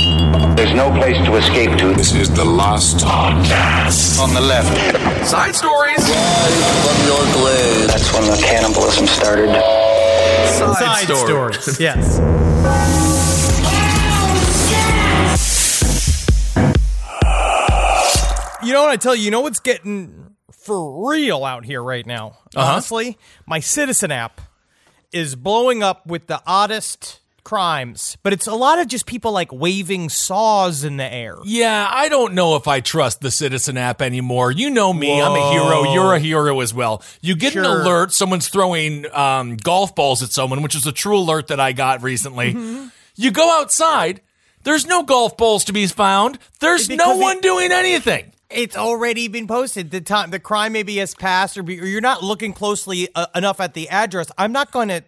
There's no place to escape to. This is the last Podcast. On the left. Side stories. From your glade. That's when the cannibalism started. Side, Side stories. stories. Yes. You know what I tell you? You know what's getting for real out here right now? Uh-huh. Honestly, my Citizen app is blowing up with the oddest crimes, but it's a lot of just people like waving saws in the air. Yeah, I don't know if I trust the Citizen app anymore. You know me, I'm a hero. You're a hero as well. You get an alert, someone's throwing um, golf balls at someone, which is a true alert that I got recently. Mm-hmm. You go outside, there's no golf balls to be found. There's no Because it- one doing anything. It's already been posted. The time the crime maybe has passed, or, be, or you're not looking closely uh, enough at the address. I'm not going to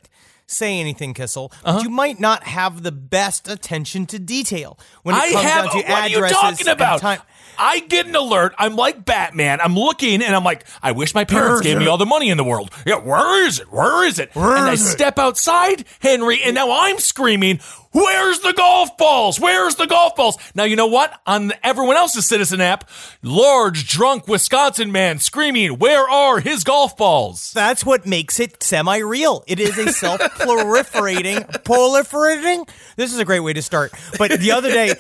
say anything, Kissel. Uh-huh. But you might not have the best attention to detail when it I comes have. down to What are you talking about? time. I get an alert. I'm like Batman. I'm looking and I'm like, I wish my parents gave me all the money in the world. Yeah, where is it? Where is it? and I step outside, Henry, and now I'm screaming, Where's the golf balls? Where's the golf balls? Now, you know what? On everyone else's Citizen app, large, drunk Wisconsin man screaming, Where are his golf balls? That's what makes it semi-real. It is a self-proliferating, proliferating. This is a great way to start. But the other day,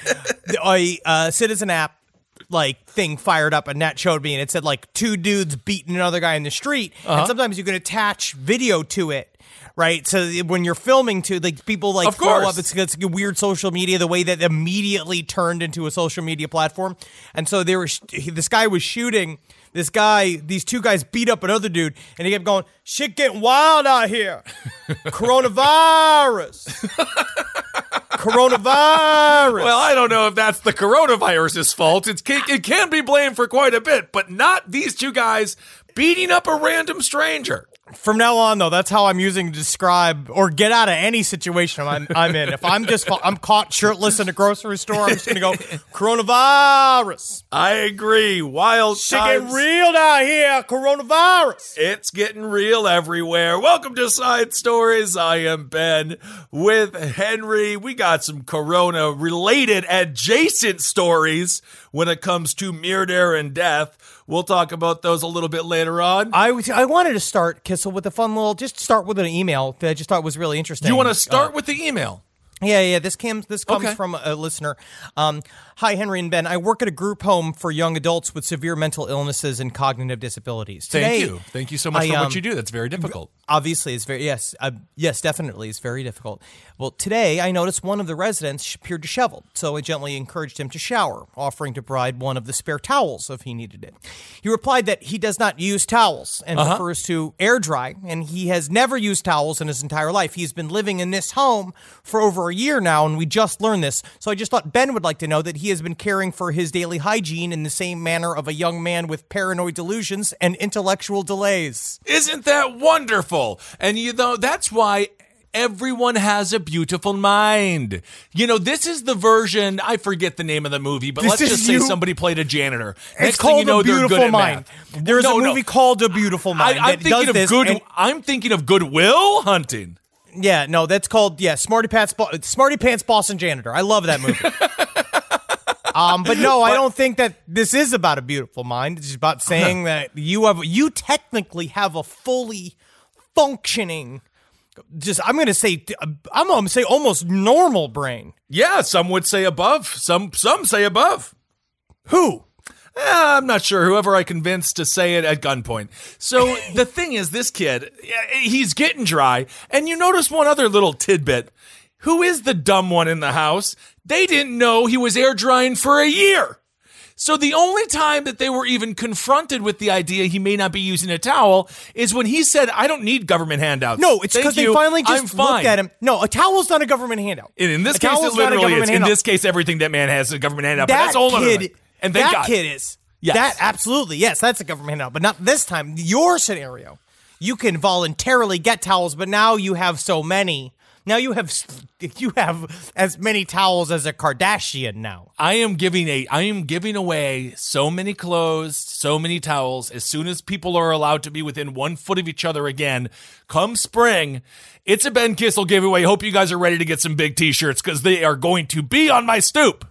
a uh, Citizen app like thing fired up, and that showed me, and it said like two dudes beating another guy in the street. Uh-huh. And sometimes you can attach video to it. Right, so when you're filming to like people like course. up, it's, it's weird social media. The way that immediately turned into a social media platform, and so there was this guy was shooting this guy. These two guys beat up another dude, and he kept going, "Shit getting wild out here, coronavirus, coronavirus." Well, I don't know if that's the coronavirus's fault. It's, it can be blamed for quite a bit, but not these two guys beating up a random stranger. From now on, though, that's how I'm using to describe or get out of any situation I'm, I'm in. If I'm just I'm caught shirtless in a grocery store, I'm just gonna go coronavirus. I agree. Wild Shit times. getting real down here, coronavirus. It's getting real everywhere. Welcome to Side Stories. I am Ben with Henry. We got some corona related adjacent stories when it comes to murder and death. We'll talk about those a little bit later on. I was, I wanted to start Kissel with a fun little just start with an email that I just thought was really interesting. you want to start Uh, with the email? Yeah, yeah. This comes this comes Okay. from a listener. Um, Hi, Henry and Ben. I work at a group home for young adults with severe mental illnesses and cognitive disabilities. Thank you. Thank you so much I, for um, what you do. That's very difficult. Obviously, it's very yes, uh, yes, definitely, it's very difficult. Well, today I noticed one of the residents appeared disheveled, so I gently encouraged him to shower, offering to provide one of the spare towels if he needed it. He replied that he does not use towels and Uh-huh. prefers to air dry, and he has never used towels in his entire life. He's been living in this home for over a year now, and we just learned this. So I just thought Ben would like to know that he has been caring for his daily hygiene in the same manner of a young man with paranoid delusions and intellectual delays. Isn't that wonderful? And you know, that's why everyone has a beautiful mind. You know, this is the version, I forget the name of the movie, but This let's just say you- somebody played a janitor. It's Next called you know, A Beautiful Mind. There's No, a no. movie called A Beautiful Mind I, I'm that thinking does of good. and- I'm thinking of Good Will Hunting. yeah, no, that's called yeah, Smarty Pants, Bo- Smarty Pants Boston Janitor. I love that movie. um, but no, I don't think that this is about a beautiful mind. It's about saying that you have you technically have a fully functioning just I'm going to say I'm going to say almost normal brain. Yeah, some would say above. Some some say above. Who? Eh, I'm not sure. Whoever I convinced to say it at gunpoint. So the thing is, this kid, he's getting dry. And you notice one other little tidbit. Who is the dumb one in the house? They didn't know he was air drying for a year. So the only time that they were even confronted with the idea he may not be using a towel is when he said, "I don't need government handouts." No, it's because they finally just looked at him. No, a towel's not a government handout. And in this A case, it towel's not a literally is. In this case, everything that man has is a government handout. but that that's a whole other kid. And that God. kid is. Yes. That absolutely yes, that's a government handout, but not this time. Your scenario, you can voluntarily get towels, but now you have so many. Now you have you have as many towels as a Kardashian now. I am giving a I am giving away so many clothes, so many towels as soon as people are allowed to be within one foot of each other again. Come spring, it's a Ben Kissel giveaway. Hope you guys are ready to get some big t-shirts because they are going to be on my stoop.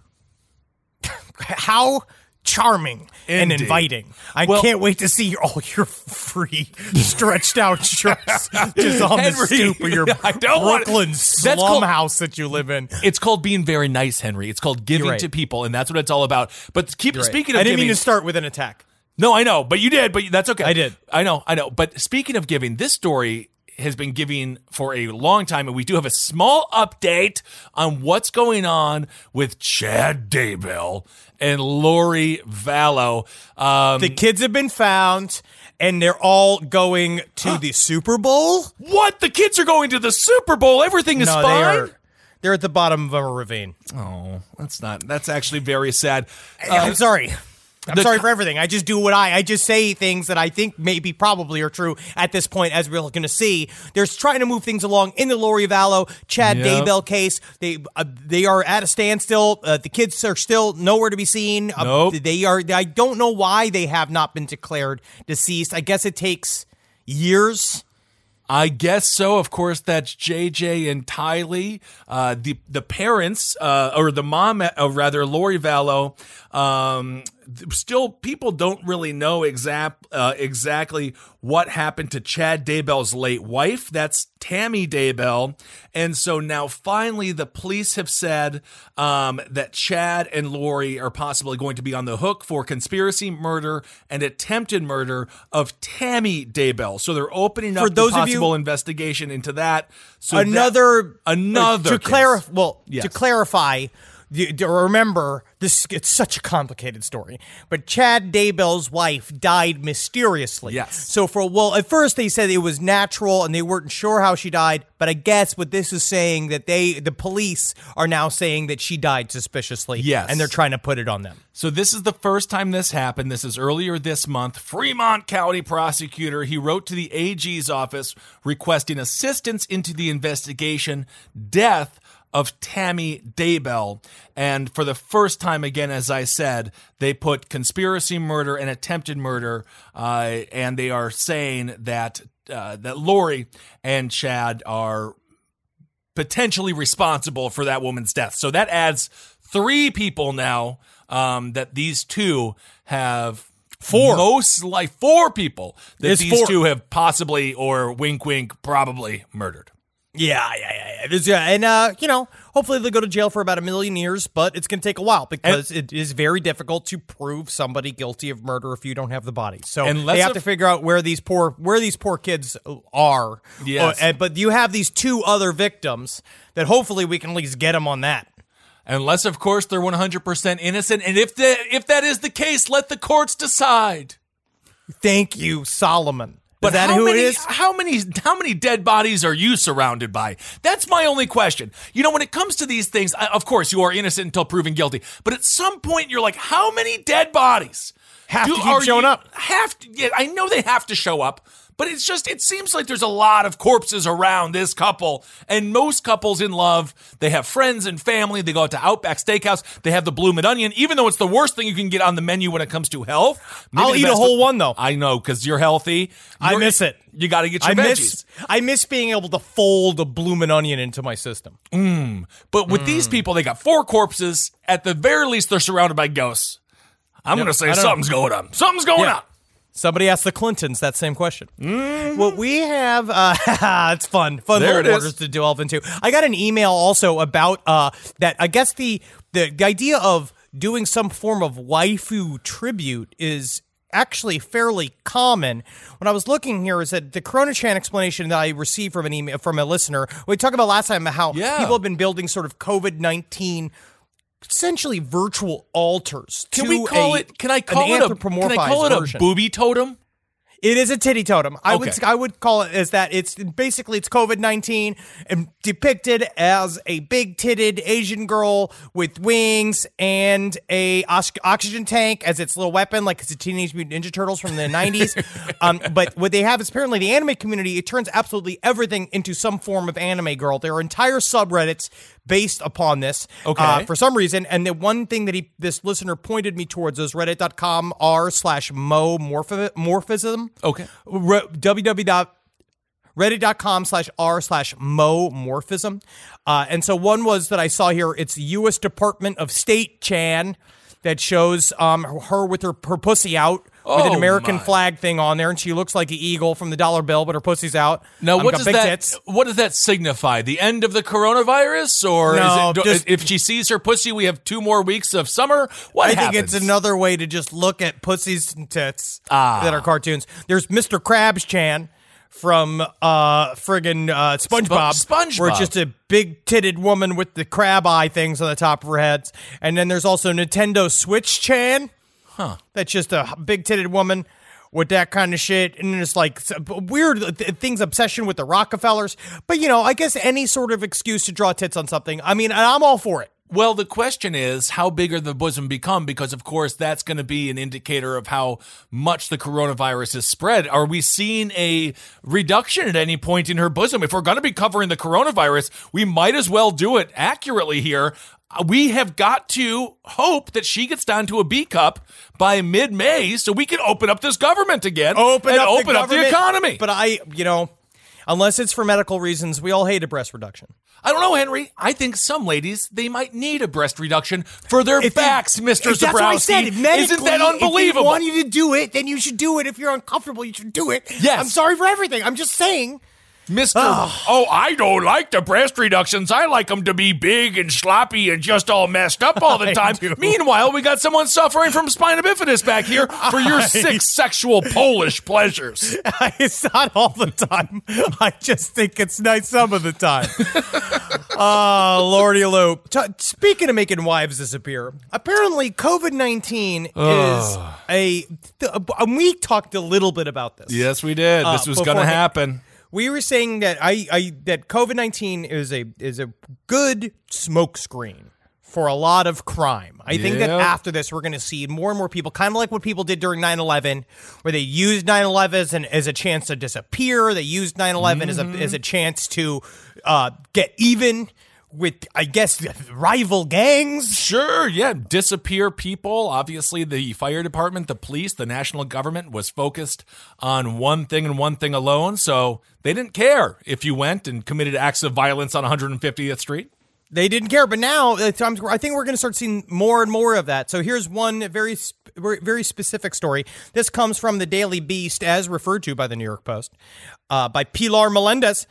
How charming and inviting! I Well- can't wait to see all your free stretched out shirts just on Henry, the stoop of your I don't Brooklyn slum called- house that you live in. It's called being very nice, Henry. It's called giving right. to people, and that's what it's all about. But keep You're right. speaking of I didn't giving, mean to start with an attack. No, I know, but you did, but that's okay. I did. I know, I know. But speaking of giving, this story has been giving for a long time, and we do have a small update on what's going on with Chad Daybell and Lori Vallow. Um, The kids have been found, and they're all going to the Super Bowl. what? The kids are going to the Super Bowl. Everything is no, fine. they are. They're at the bottom of a ravine. Oh, that's not. That's actually very sad. I'm sorry. I'm the sorry for everything. I just do what I I just say things that I think maybe probably are true at this point, as we're going to see. They're trying to move things along in the Lori Vallow Chad Yep. Daybell case. They uh, they are at a standstill. Uh, the kids are still nowhere to be seen. Uh, Nope. They are. I don't know why they have not been declared deceased. I guess it takes years. I guess so. Of course, that's JJ and Tylee. Uh, the the parents, uh, or the mom, uh, rather, Lori Vallow. Um, still, people don't really know exact uh, exactly what happened to Chad Daybell's late wife. That's Tammy Daybell. And so now, finally, the police have said um, that Chad and Lori are possibly going to be on the hook for conspiracy, murder, and attempted murder of Tammy Daybell. So they're opening up For the those of you- possible investigation into that. So that- another another to clarify. Well, Yes. to clarify. You- remember this it's such a complicated story but chad daybell's wife died mysteriously Yes. so for well at first they said it was natural and they weren't sure how she died but i guess what this is saying that they the police are now saying that she died suspiciously Yes. and they're trying to put it on them So this is the first time this happened. This is earlier this month. Fremont County prosecutor, he wrote to the AG's office requesting assistance into the investigation death of Tammy Daybell. And for the first time again as I said, they put conspiracy murder and attempted murder uh, and they are saying that uh, that Lori and Chad are potentially responsible for that woman's death. So that adds three people now um, that these two have. Four. Most like four people that It's these four. two have possibly or wink wink probably murdered. Yeah yeah yeah, yeah. There's- yeah and uh you know hopefully they'll go to jail for about a million years but it's going to take a while because it is very difficult to prove somebody guilty of murder if you don't have the body so And they have to figure out where these poor where these poor kids are Yes. Uh, and, but you have these two other victims that hopefully we can at least get them on that Unless of course they're 100% innocent and if that if that is the case let the courts decide. thank you solomon But is that how who many, it is How many how many dead bodies are you surrounded by? That's my only question. You know, when it comes to these things, I- of course you are innocent until proven guilty. But at some point, you're like, how many dead bodies Have to keep showing you- up. Have to? Yeah, I know they have to show up. But it's just, it seems like there's a lot of corpses around this couple. And most couples in love, they have friends and family. They go out to Outback Steakhouse. They have the bloomin' onion, even though it's the worst thing you can get on the menu when it comes to health. I'll eat a whole one, though. I know, because you're healthy. I You're- miss it. You got to get your I veggies. miss I miss being able to fold a bloomin' onion into my system. But with these Hmm. people, they got four corpses. At the very least, they're surrounded by ghosts. I'm going to say I don't know. something's going on. Something's going Yeah. on. Somebody asked the Clintons that same question. Well, we have, uh, it's fun, fun There little waters to delve into. I got an email also about uh, that. I guess the, the the idea of doing some form of waifu tribute is actually fairly common. When I was looking here, is that the Corona Chan explanation that I received from an email from a listener. We talked about last time how Yeah. people have been building sort of COVID nineteen. Essentially, virtual altars. Can to we call a- it? Can I call it a? Can I call it a version. booby totem? It is a titty totem. I would I would call it as that. It's basically it's COVID nineteen and depicted as a big titted Asian girl with wings and a oxygen tank as its little weapon, like it's a Teenage Mutant Ninja Turtles from the nineties. um, but what they have is apparently the anime community. It turns absolutely everything into some form of anime girl. There are entire subreddits based upon this. Okay. uh, for some reason. And the one thing that he this listener pointed me towards is reddit.com r slash mo morphism. Okay. Re- www reddit.com slash r slash mo morphism uh, and so one was that i saw here it's the u.s department of state chan that shows um, her with her, her pussy out with an Oh, american my. flag thing on there and she looks like an eagle from the dollar bill but her pussy's out Now, Um, what does that? tits. What does that signify? The end of the coronavirus, or No, is it, just- if she sees her pussy, we have two more weeks of summer? What I happens? think it's another way to just look at pussies and tits Ah. that are cartoons. There's Mr. Krabs Chan from uh friggin' uh, SpongeBob, SpongeBob. where it's just a big titted woman with the crab eye things on the top of her heads. And then there's also Nintendo Switch Chan. Huh. That's just a big titted woman with that kind of shit. And it's like weird uh, things, obsession with the Rockefellers. But you know, I guess any sort of excuse to draw tits on something. I mean, I'm all for it. Well, the question is, how big are the bosom become? Because, of course, that's going to be an indicator of how much the coronavirus is spread. Are we seeing a reduction at any point in her bosom? If we're going to be covering the coronavirus, we might as well do it accurately here. We have got to hope that she gets down to a B cup by mid May so we can open up this government again open and up open the up the economy. But I, you know, unless it's for medical reasons, we all hate a breast reduction. I don't know, Henry. I think some ladies they might need a breast reduction for their If they- backs, That's what I said. Zabrowski. Isn't that unbelievable? If they want you to do it, then you should do it. If you're uncomfortable, you should do it. Yes. I'm sorry for everything. I'm just saying. Mister, oh, I don't like the breast reductions. I like them to be big and sloppy and just all messed up all the time. Meanwhile, we got someone suffering from spina bifidus back here for your six sexual Polish pleasures. it's not all the time. I just think it's nice some of the time. Oh, Lordy Lou. T- speaking of making wives disappear, apparently COVID 19 is a. Th- and we talked a little bit about this. Yes, we did. Uh, this was going to happen. We were saying that I, I that COVID nineteen is a is a good smokescreen for a lot of crime. I think that after this, we're going to see more and more people, kind of like what people did during 9-11, where they used 9-11 as, an, as a chance to disappear. They used 9-11 as, a, as a chance to uh, get even with, I guess, rival gangs. Sure, yeah. Disappear people. Obviously, the fire department, the police, the national government was focused on one thing and one thing alone. So they didn't care if you went and committed acts of violence on 150th Street. They didn't care, but now to- I think we're going to start seeing more and more of that. So here's one very very very specific story. This comes from the Daily Beast, as referred to by the New York Post, uh, by Pilar Melendez.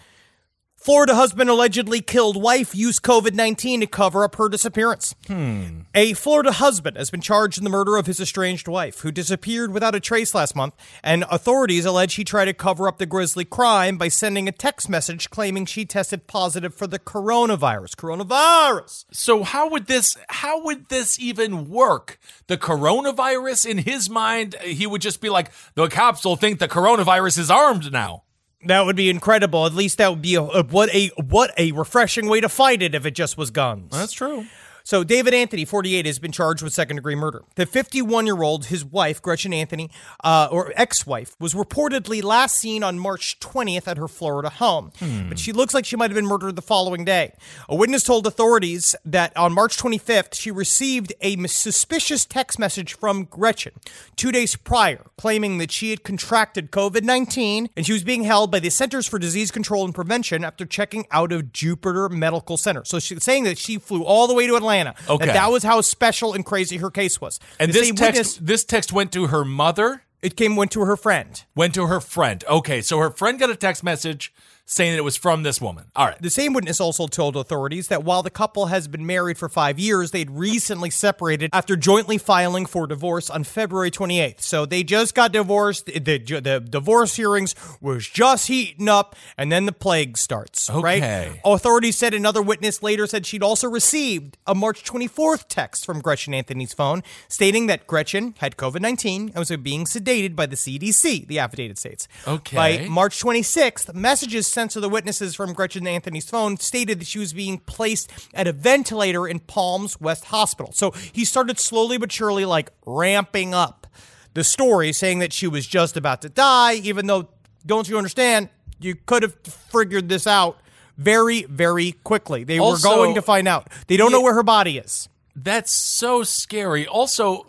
Florida husband allegedly killed wife used COVID 19 to cover up her disappearance. Hmm. A Florida husband has been charged in the murder of his estranged wife, who disappeared without a trace last month, and authorities allege he tried to cover up the grisly crime by sending a text message claiming she tested positive for the coronavirus. Coronavirus! So how would this how would this even work? The coronavirus in his mind, he would just be like, the cops will think the coronavirus is armed now. That would be incredible. At least that would be a, a- what a what a refreshing way to fight it if it just was guns. That's true. So David Anthony, 48, has been charged with second degree murder. The 51 year old, his wife Gretchen Anthony, uh, or ex wife, was reportedly last seen on March 20th at her Florida home, but she looks like she might have been murdered the following day. A witness told authorities that on March 25th she received a suspicious text message from Gretchen two days prior, claiming that she had contracted COVID 19 and she was being held by the Centers for Disease Control and Prevention after checking out of Jupiter Medical Center. So she's saying that she flew all the way to Atlanta. Okay. That that was how special and crazy her case was. And The this text witness- this text went to her mother. It came went to her friend. Went to her friend. Okay, so her friend got a text message saying that it was from this woman. All right. The same witness also told authorities that while the couple has been married for five years, they'd recently separated after jointly filing for divorce on February 28th. So they just got divorced. The, the divorce hearings was just heating up, and then the plague starts. Okay. Right? Authorities said another witness later said she'd also received a March 24th text from Gretchen Anthony's phone stating that Gretchen had COVID 19 and was being sedated by the CDC, the affidavit states. Okay. By March 26th, messages sent to the witnesses from Gretchen Anthony's phone stated that she was being placed at a ventilator in Palms West Hospital. So he started slowly but surely like ramping up the story, saying that she was just about to die, even though, don't you understand, you could have figured this out very, very quickly. They Also- were going to find out. They don't know where her body is. That's so scary. Also,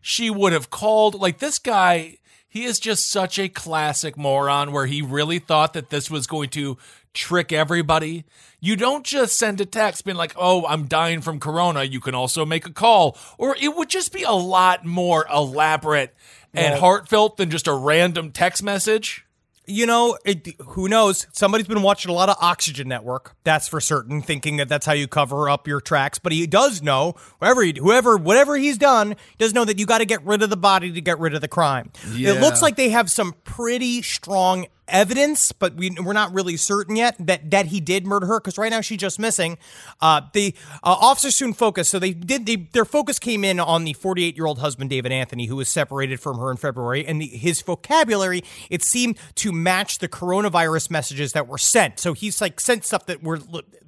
she would have called like this guy. He is just such a classic moron where he really thought that this was going to trick everybody. You don't just send a text being like, "Oh, I'm dying from corona." You can also make a call, or it would just be a lot more elaborate and heartfelt than just a random text message. You know, it, who knows? Somebody's been watching a lot of Oxygen Network. That's for certain, thinking that that's how you cover up your tracks. But he does know, whoever, he, whoever, whatever he's done, does know that you got to get rid of the body to get rid of the crime. It looks like they have some pretty strong evidence, but we, we're not really certain yet that that he did murder her because right now she's just missing. Uh, the uh, officers soon focused, so they did. They, their focus came in on the 48 year old husband David Anthony, who was separated from her in February, and the, his vocabulary it seemed to match the coronavirus messages that were sent. So he's like sent stuff that were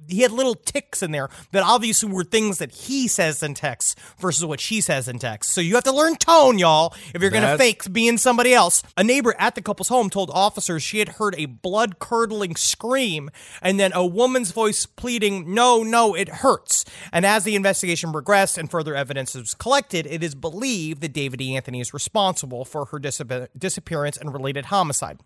he had little ticks in there that obviously were things that he says in text versus what she says in text. So you have to learn tone, y'all, if you're going to fake being somebody else. A neighbor at the couple's home told officers she had heard a blood curdling scream and then a woman's voice pleading, No, no, it hurts. And as the investigation progressed and further evidence was collected, it is believed that David E. Anthony is responsible for her disap- disappearance and related homicide.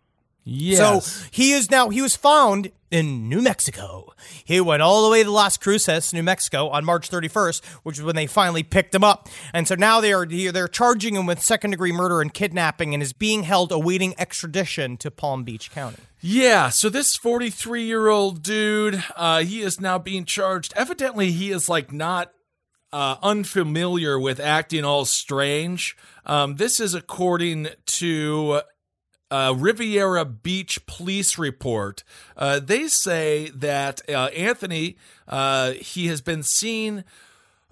Yes. So he is now he was found in New Mexico. He went all the way to Las Cruces, New Mexico, on March 31st, which is when they finally picked him up. And so now they are they're charging him with second degree murder and kidnapping, and is being held awaiting extradition to Palm Beach County. Yeah, so this 43 year old dude, uh, he is now being charged. Evidently, he is like not uh, unfamiliar with acting all strange. Um, this is according to uh, Riviera Beach police report. Uh, they say that uh, Anthony, uh, he has been seen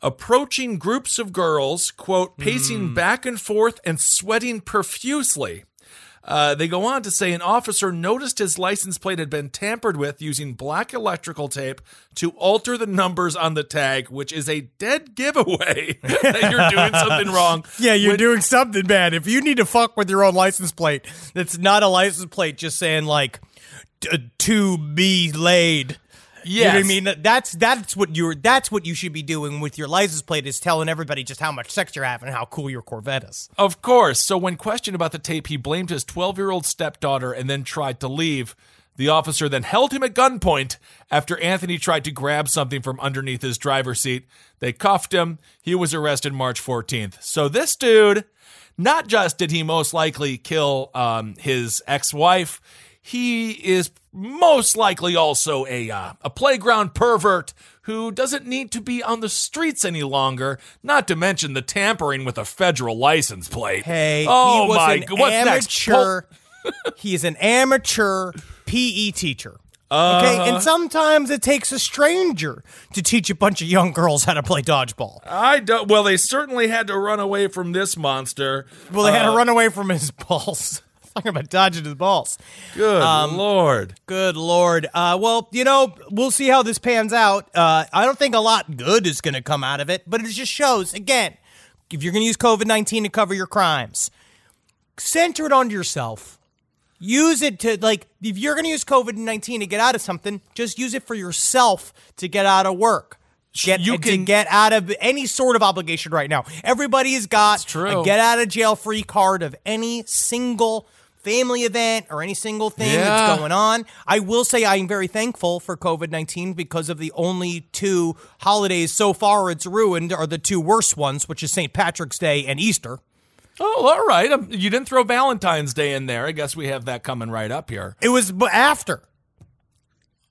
approaching groups of girls, quote, pacing back and forth and sweating profusely. Uh, they go on to say an officer noticed his license plate had been tampered with using black electrical tape to alter the numbers on the tag, which is a dead giveaway that you're doing something wrong. Yeah, you're When- doing something bad. If you need to fuck with your own license plate, that's not a license plate just saying like to be laid. You know what I mean? That's that's what you're that's what you should be doing with your license plate is telling everybody just how much sex you're having and how cool your Corvette is. Of course. So when questioned about the tape, he blamed his 12 year old stepdaughter and then tried to leave. The officer then held him at gunpoint after Anthony tried to grab something from underneath his driver's seat. They cuffed him. He was arrested March 14th. So this dude, not just did he most likely kill um, his ex wife, he is most likely also a uh, a playground pervert who doesn't need to be on the streets any longer. Not to mention the tampering with a federal license plate. Hey, oh my what's next? amateur. he is an amateur PE teacher. Okay, and sometimes it takes a stranger to teach a bunch of young girls how to play dodgeball. I don't. Well, they certainly had to run away from this monster. Well, they had Uh, to run away from his balls. Talking about dodging his balls. Good Um, lord. Good lord. Uh, well, you know, we'll see how this pans out. Uh, I don't think a lot good is going to come out of it, but it just shows again, if you're going to use COVID nineteen to cover your crimes, center it on yourself. Use it to like if you're going to use COVID nineteen to get out of something, just use it for yourself to get out of work. Get You can- get out of any sort of obligation right now. Everybody's got a get out of jail free card of any single family event or any single thing Yeah. that's going on. I will say I am very thankful for COVID 19 because of the only two holidays so far it's ruined are the two worst ones, which is St. Patrick's Day and Easter. Oh, all right. Um, you didn't throw Valentine's Day in there. I guess we have that coming right up here. It was after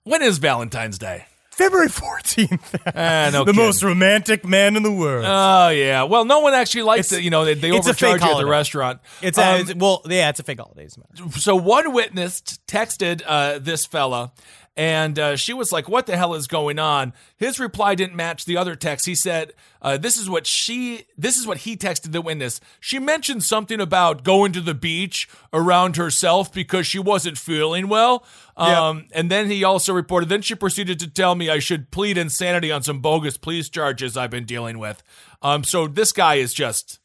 When is Valentine's Day? February 14th. Eh, no the kidding. most romantic man in the world. Oh yeah. Well, no one actually likes It's- it. You know, they, they it's a fake overcharge you at the holiday. restaurant. it's, a, Um, it's well, yeah, it's a fake holiday. as a matter of fact. so one witness t- texted uh, this fella, and uh, she was like, "What the hell is going on?" His reply didn't match the other text. He said, uh, "This is what she. This is what he texted the witness. She mentioned something about going to the beach around herself because she wasn't feeling well." Um, And then he also reported. Then she proceeded to tell me I should plead insanity on some bogus police charges I've been dealing with. Um, so this guy is just.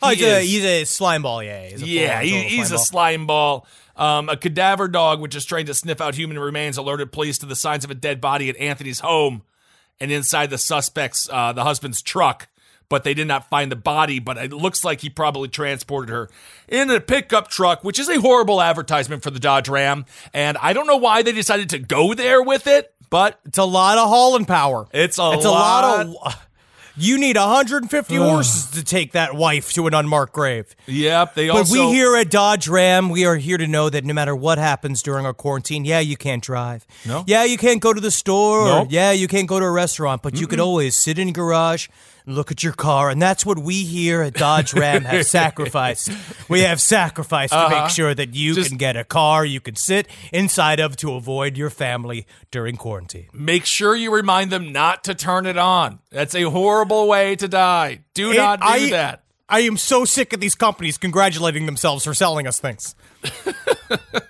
Oh, he he's a, is- he's a slime ball, yeah. He's a yeah, he, he's slime a slime ball. Um, a cadaver dog, which is trained to sniff out human remains, alerted police to the signs of a dead body at Anthony's home and inside the suspect's, uh, the husband's truck. But they did not find the body. But it looks like he probably transported her in a pickup truck, which is a horrible advertisement for the Dodge Ram. And I don't know why they decided to go there with it, but It's a lot of hauling power. It's a it's lot- a lot of. You need 150 horses to take that wife to an unmarked grave. yep, they But also. But we here at Dodge Ram, we are here to know that no matter what happens during our quarantine, yeah, you can't drive. No. Yeah, you can't go to the store. or Nope. Yeah, you can't go to a restaurant, but you could always sit in your garage look at your car. And that's what we here at Dodge Ram have sacrificed. We have sacrificed to make sure that you Uh-huh. Just- can get a car you can sit inside of to avoid your family during quarantine. Make sure you remind them not to turn it on. That's a horrible way to die. Do It- not do I- that. I am so sick of these companies congratulating themselves for selling us things.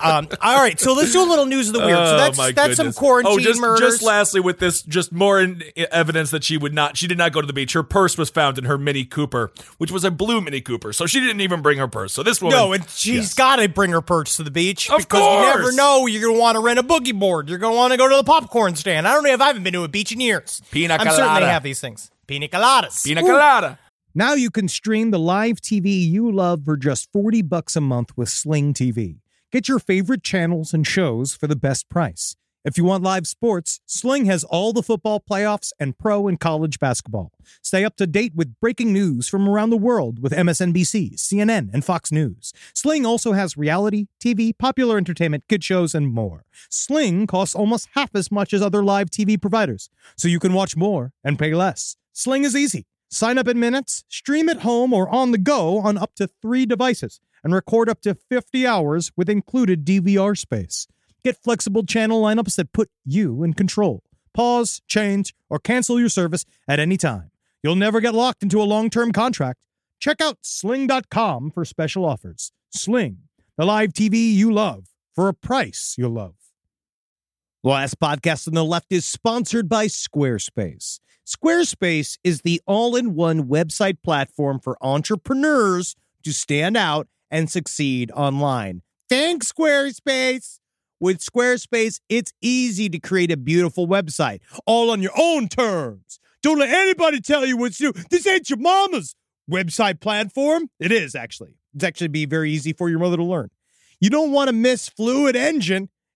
Um, all right, so let's do a little news of the weird. so Oh, that's that's some quarantine oh, just, murders. Just lastly, with this, just more in, evidence that she would not, she did not go to the beach. Her purse was found in her Mini Cooper, which was a blue Mini Cooper, so she didn't even bring her purse. So this woman, no, and she's Yes. got to bring her purse to the beach Of because you never know. You're going to want to rent a boogie board. You're going to want to go to the popcorn stand. I don't know if I haven't been to a beach in years. Pina colada. I'm certain they have these things. Pina coladas. pina colada. Now you can stream the live TV you love for just 40 bucks a month with Sling TV. Get your favorite channels and shows for the best price. If you want live sports, Sling has all the football playoffs and pro and college basketball. Stay up to date with breaking news from around the world with MSNBC, CNN, and Fox News. Sling also has reality, TV, popular entertainment, kid shows, and more. Sling costs almost half as much as other live TV providers, so you can watch more and pay less. Sling is easy. Sign up in minutes, stream at home or on the go on up to three devices, and record up to 50 hours with included DVR space. Get flexible channel lineups that put you in control. Pause, change, or cancel your service at any time. You'll never get locked into a long term contract. Check out sling.com for special offers. Sling, the live TV you love for a price you'll love. The last podcast on the left is sponsored by Squarespace. Squarespace is the all in one website platform for entrepreneurs to stand out and succeed online. Thanks, Squarespace. With Squarespace, it's easy to create a beautiful website, all on your own terms. Don't let anybody tell you what to do. This ain't your mama's website platform. It is, actually. It's actually be very easy for your mother to learn. You don't want to miss Fluid Engine.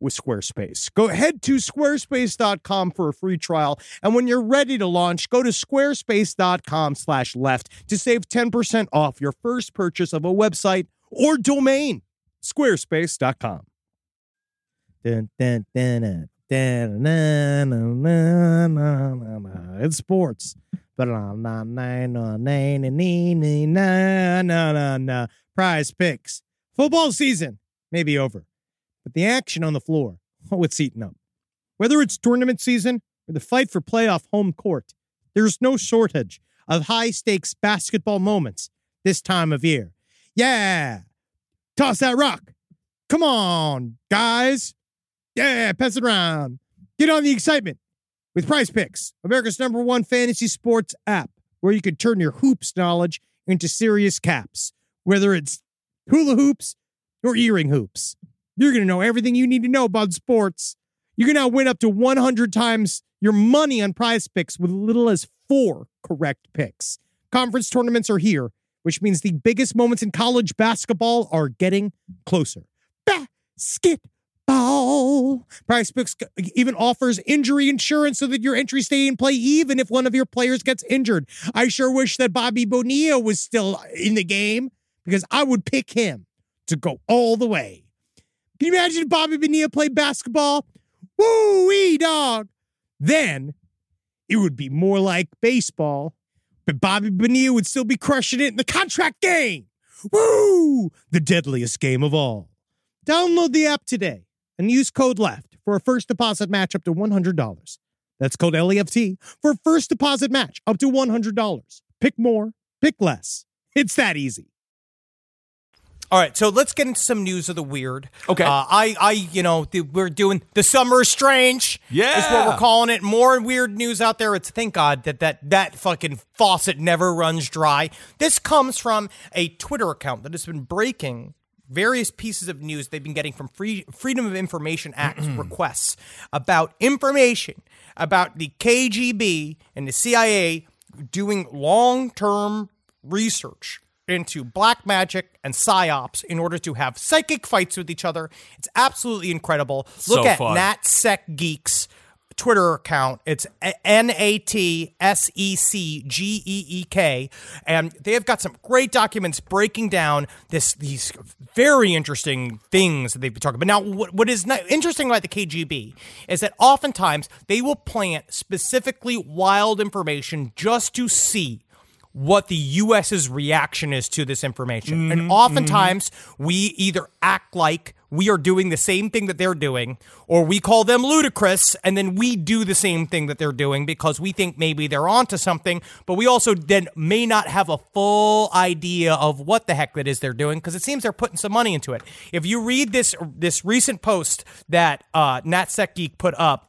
with Squarespace. Go head to squarespace.com for a free trial, and when you're ready to launch, go to squarespace.com/left to save 10% off your first purchase of a website or domain. squarespace.com. Dun, dun, dun, it's sports. Prize picks. Football season may be over but the action on the floor, oh, it's eating up. Whether it's tournament season or the fight for playoff home court, there's no shortage of high stakes basketball moments this time of year. Yeah, toss that rock. Come on, guys. Yeah, pass it around. Get on the excitement with Prize Picks, America's number one fantasy sports app, where you can turn your hoops knowledge into serious caps, whether it's hula hoops or earring hoops. You're going to know everything you need to know about sports. You can now win up to 100 times your money on prize picks with little as four correct picks. Conference tournaments are here, which means the biggest moments in college basketball are getting closer. Basketball. Prize Picks even offers injury insurance so that your entries stay in play even if one of your players gets injured. I sure wish that Bobby Bonilla was still in the game because I would pick him to go all the way. Can you imagine if Bobby Bonilla played basketball? Woo wee dog. Then it would be more like baseball, but Bobby Bonilla would still be crushing it in the contract game. Woo! The deadliest game of all. Download the app today and use code LEFT for a first deposit match up to $100. That's code LEFT for a first deposit match up to $100. Pick more, pick less. It's that easy. All right, so let's get into some news of the weird. Okay. Uh, I, I, you know, the, we're doing the summer is strange. Yeah. is what we're calling it. More weird news out there. It's thank God that that that fucking faucet never runs dry. This comes from a Twitter account that has been breaking various pieces of news they've been getting from Free, Freedom of Information Act requests about information about the KGB and the CIA doing long term research into black magic and psyops in order to have psychic fights with each other. It's absolutely incredible. Look So at fun. NatSec Geeks Twitter account. It's N A T S E C G E E K, and they have got some great documents breaking down this these very interesting things that they've been talking about. Now, what, what is interesting about the KGB is that oftentimes they will plant specifically wild information just to see what the US's reaction is to this information. and oftentimes we either act like we are doing the same thing that they're doing, or we call them ludicrous, and then we do the same thing that they're doing because we think maybe they're onto something, but we also then may not have a full idea of what the heck that is they're doing because it seems they're putting some money into it. If you read this this recent post that uh, NatSec Geek put up,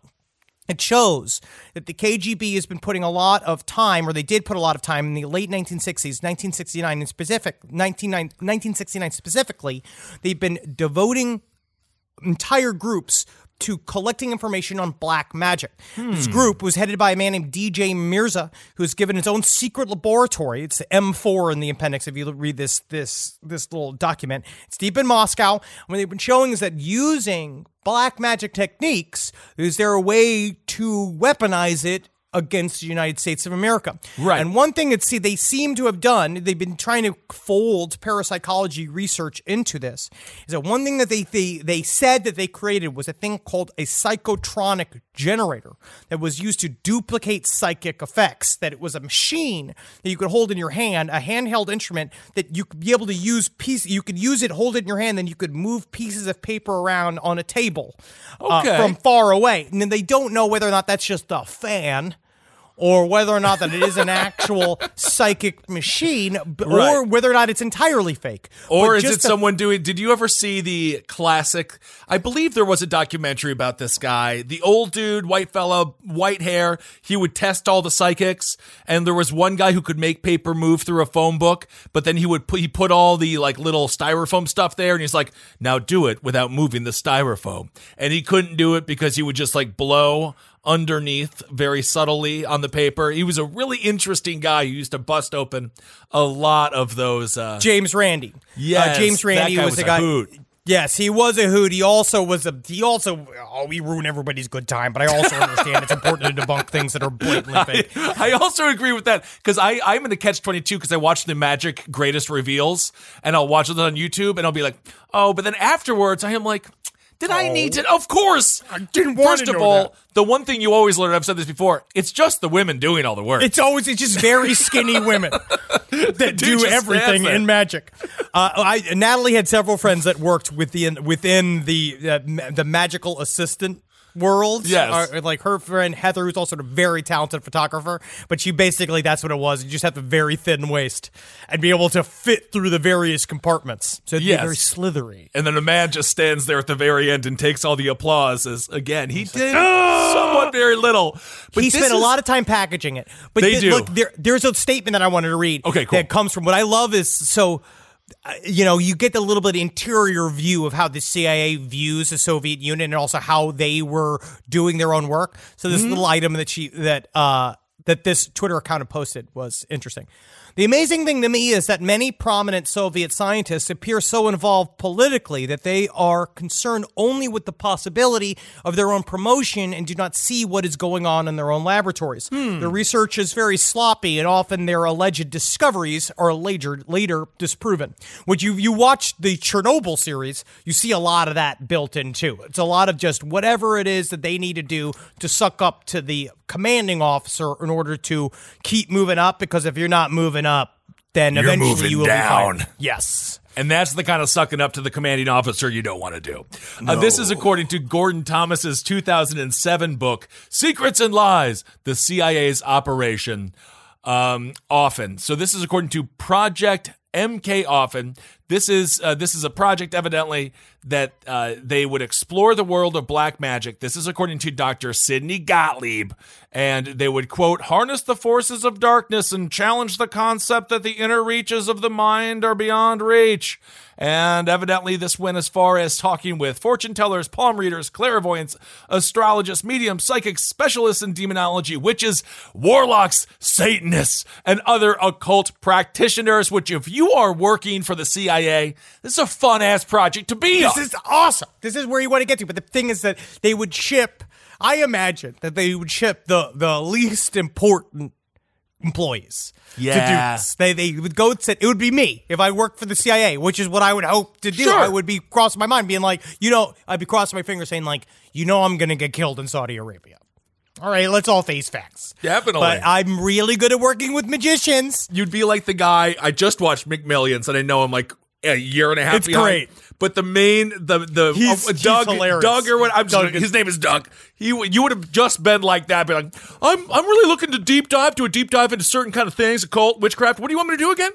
it shows that the KGB has been putting a lot of time, or they did put a lot of time in the late 1960s, 1969 in specific, 1969 specifically. They've been devoting entire groups to collecting information on black magic. Hmm. This group was headed by a man named DJ Mirza, who who's given his own secret laboratory. It's M4 in the appendix. If you read this this this little document, it's deep in Moscow. And what they've been showing is that using black magic techniques is there a way to weaponize it against the United States of America. Right. And one thing that see they seem to have done, they've been trying to fold parapsychology research into this, is that one thing that they they, they said that they created was a thing called a psychotronic generator that was used to duplicate psychic effects. That it was a machine that you could hold in your hand, a handheld instrument that you could be able to use piece you could use it, hold it in your hand, then you could move pieces of paper around on a table uh, from far away. And then they don't know whether or not that's just a fan or whether or not that it is an actual psychic machine, b- or whether or not it's entirely fake. Or But is it the- someone doing? Did you ever see the classic? I believe there was a documentary about this guy, the old dude, white fella, white hair. He would test all the psychics, and there was one guy who could make paper move through a phone book, but then he would put he put all the like little styrofoam stuff there, and he's like, "Now do it without moving the styrofoam," and he couldn't do it because he would just like blow underneath very subtly on the paper. He was a really interesting guy who used to bust open a lot of those. Uh, James Randi. Yes, uh, James Randi was, was a guy. hoot. Yes, he was a hoot. He also was a. He also. Oh, we ruin everybody's good time. But I also understand it's important to debunk things that are blatantly fake. I also agree with that because I I'm in the catch twenty two because I watch the Magic Greatest Reveals and I'll watch it on YouTube and I'll be like, oh, but then afterwards I am like. Did I need to? Of course. I didn't want First to of know all, that. the one thing you always learn, I've said this before, it's just the women doing all the work. It's always it's just very skinny women that do everything in magic. Uh, I Natalie had several friends that worked within within the uh, the magical assistant world. Yes. Uh, like her friend Heather, who's also a very talented photographer, but she basically that's what it was. You just have a very thin waist and be able to fit through the various compartments. So it'd Yes. be very slithery. and then a man just stands there at the very end and takes all the applause as again he did somewhat very little. But he spent a lot of time packaging it. But They th- do. look, there, there's a statement that I wanted to read. Okay, cool. That comes from what I love is so. Uh, You know, you get the little bit interior view of how the CIA views the Soviet Union and also how they were doing their own work. So this Mm-hmm. little item that she that uh that this Twitter account had posted was interesting. The amazing thing to me is that many prominent Soviet scientists appear so involved politically that they are concerned only with the possibility of their own promotion and do not see what is going on in their own laboratories. Hmm. Their research is very sloppy and often their alleged discoveries are later later disproven. When you you watch the Chernobyl series, you see a lot of that built in too. It's a lot of just whatever it is that they need to do to suck up to the commanding officer in order to keep moving up because if you're not moving up, then You're eventually you will down. be down. Yes. And that's the kind of sucking up to the commanding officer you don't want to do. Uh, this is according to Gordon Thomas's 2007 book, Secrets and Lies, the CIA's Operation um, Often. So this is according to Project MK Often. This is uh, this is a project evidently that uh, they would explore the world of black magic. This is according to Dr. Sidney Gottlieb, and they would quote harness the forces of darkness and challenge the concept that the inner reaches of the mind are beyond reach. And evidently, this went as far as talking with fortune tellers, palm readers, clairvoyants, astrologists, mediums, psychics, specialists in demonology, witches, warlocks, Satanists, and other occult practitioners. Which, if you are working for the CIA, this is a fun ass project to be This on. is awesome. This is where you want to get to. But the thing is that they would ship. I imagine that they would ship the the least important employees yeah. to do this. They they would go and say it would be me if I worked for the CIA, which is what I would hope to do. Sure. I would be crossing my mind, being like, you know, I'd be crossing my fingers, saying like, you know, I'm gonna get killed in Saudi Arabia. All right, let's all face facts. Definitely. But I'm really good at working with magicians. You'd be like the guy I just watched McMillions, and I know I'm like a year and a half. It's behind. great. But the main, the the He's- uh, Doug, hilarious. Doug or what? I'm Doug just, is- his name is Doug. He you would have just been like that, be like, I'm I'm really looking to deep dive, do a deep dive into certain kind of things, occult, witchcraft. What do you want me to do again?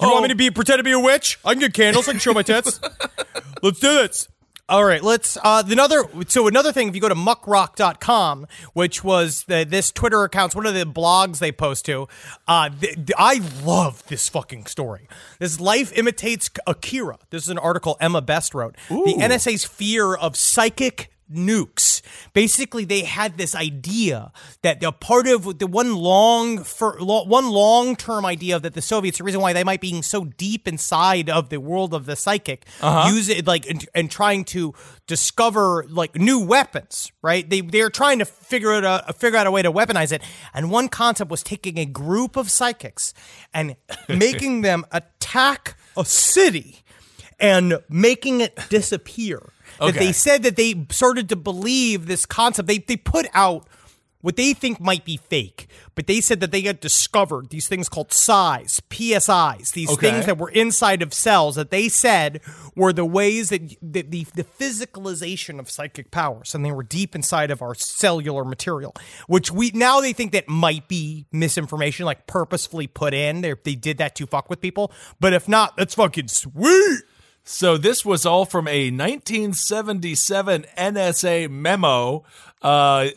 You Oh. want me to be pretend to be a witch? I can get candles. I can show my tits. let's do this. All right, let's uh another so another thing if you go to muckrock.com, which was the, this Twitter account's one of the blogs they post to. Uh th- th- I love this fucking story. This life imitates Akira. This is an article Emma Best wrote. The NSA's fear of psychic nukes. Basically, they had this idea that the part of the one long, for, one long-term idea that the Soviets, the reason why they might be so deep inside of the world of the psychic, uh-huh. use it like and, and trying to discover like new weapons. Right? They they're trying to figure out a figure out a way to weaponize it. And one concept was taking a group of psychics and making them attack a city and making it disappear. That they said that they started to believe this concept. They they put out what they think might be fake, but they said that they had discovered these things called psi's, PSIs, these Okay. things that were inside of cells that they said were the ways that, that the, the physicalization of psychic powers, and they were deep inside of our cellular material, which we now they think that might be misinformation, like purposefully put in. They they did that to fuck with people, but if not, that's fucking sweet. So this was all from a 1977 NSA memo Uh,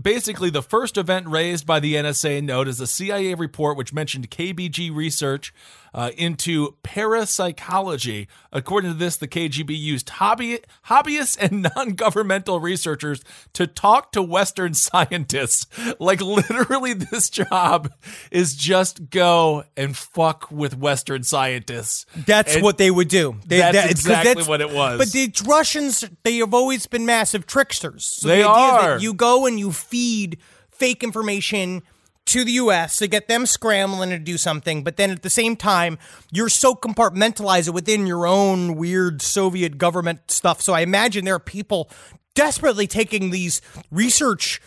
basically, the first event raised by the NSA note is a CIA report which mentioned KBG research uh, into parapsychology. According to this, the KGB used hobby, hobbyists and non governmental researchers to talk to Western scientists. Like, literally, this job is just go and fuck with Western scientists. That's And what they would do. They, that's that- exactly what it was. But the Russians, they have always been massive tricksters. So They the is are. you go and you feed fake information to the U.S. to get them scrambling to do something, but then at the same time, you're so compartmentalized within your own weird Soviet government stuff. So I imagine there are people desperately taking these research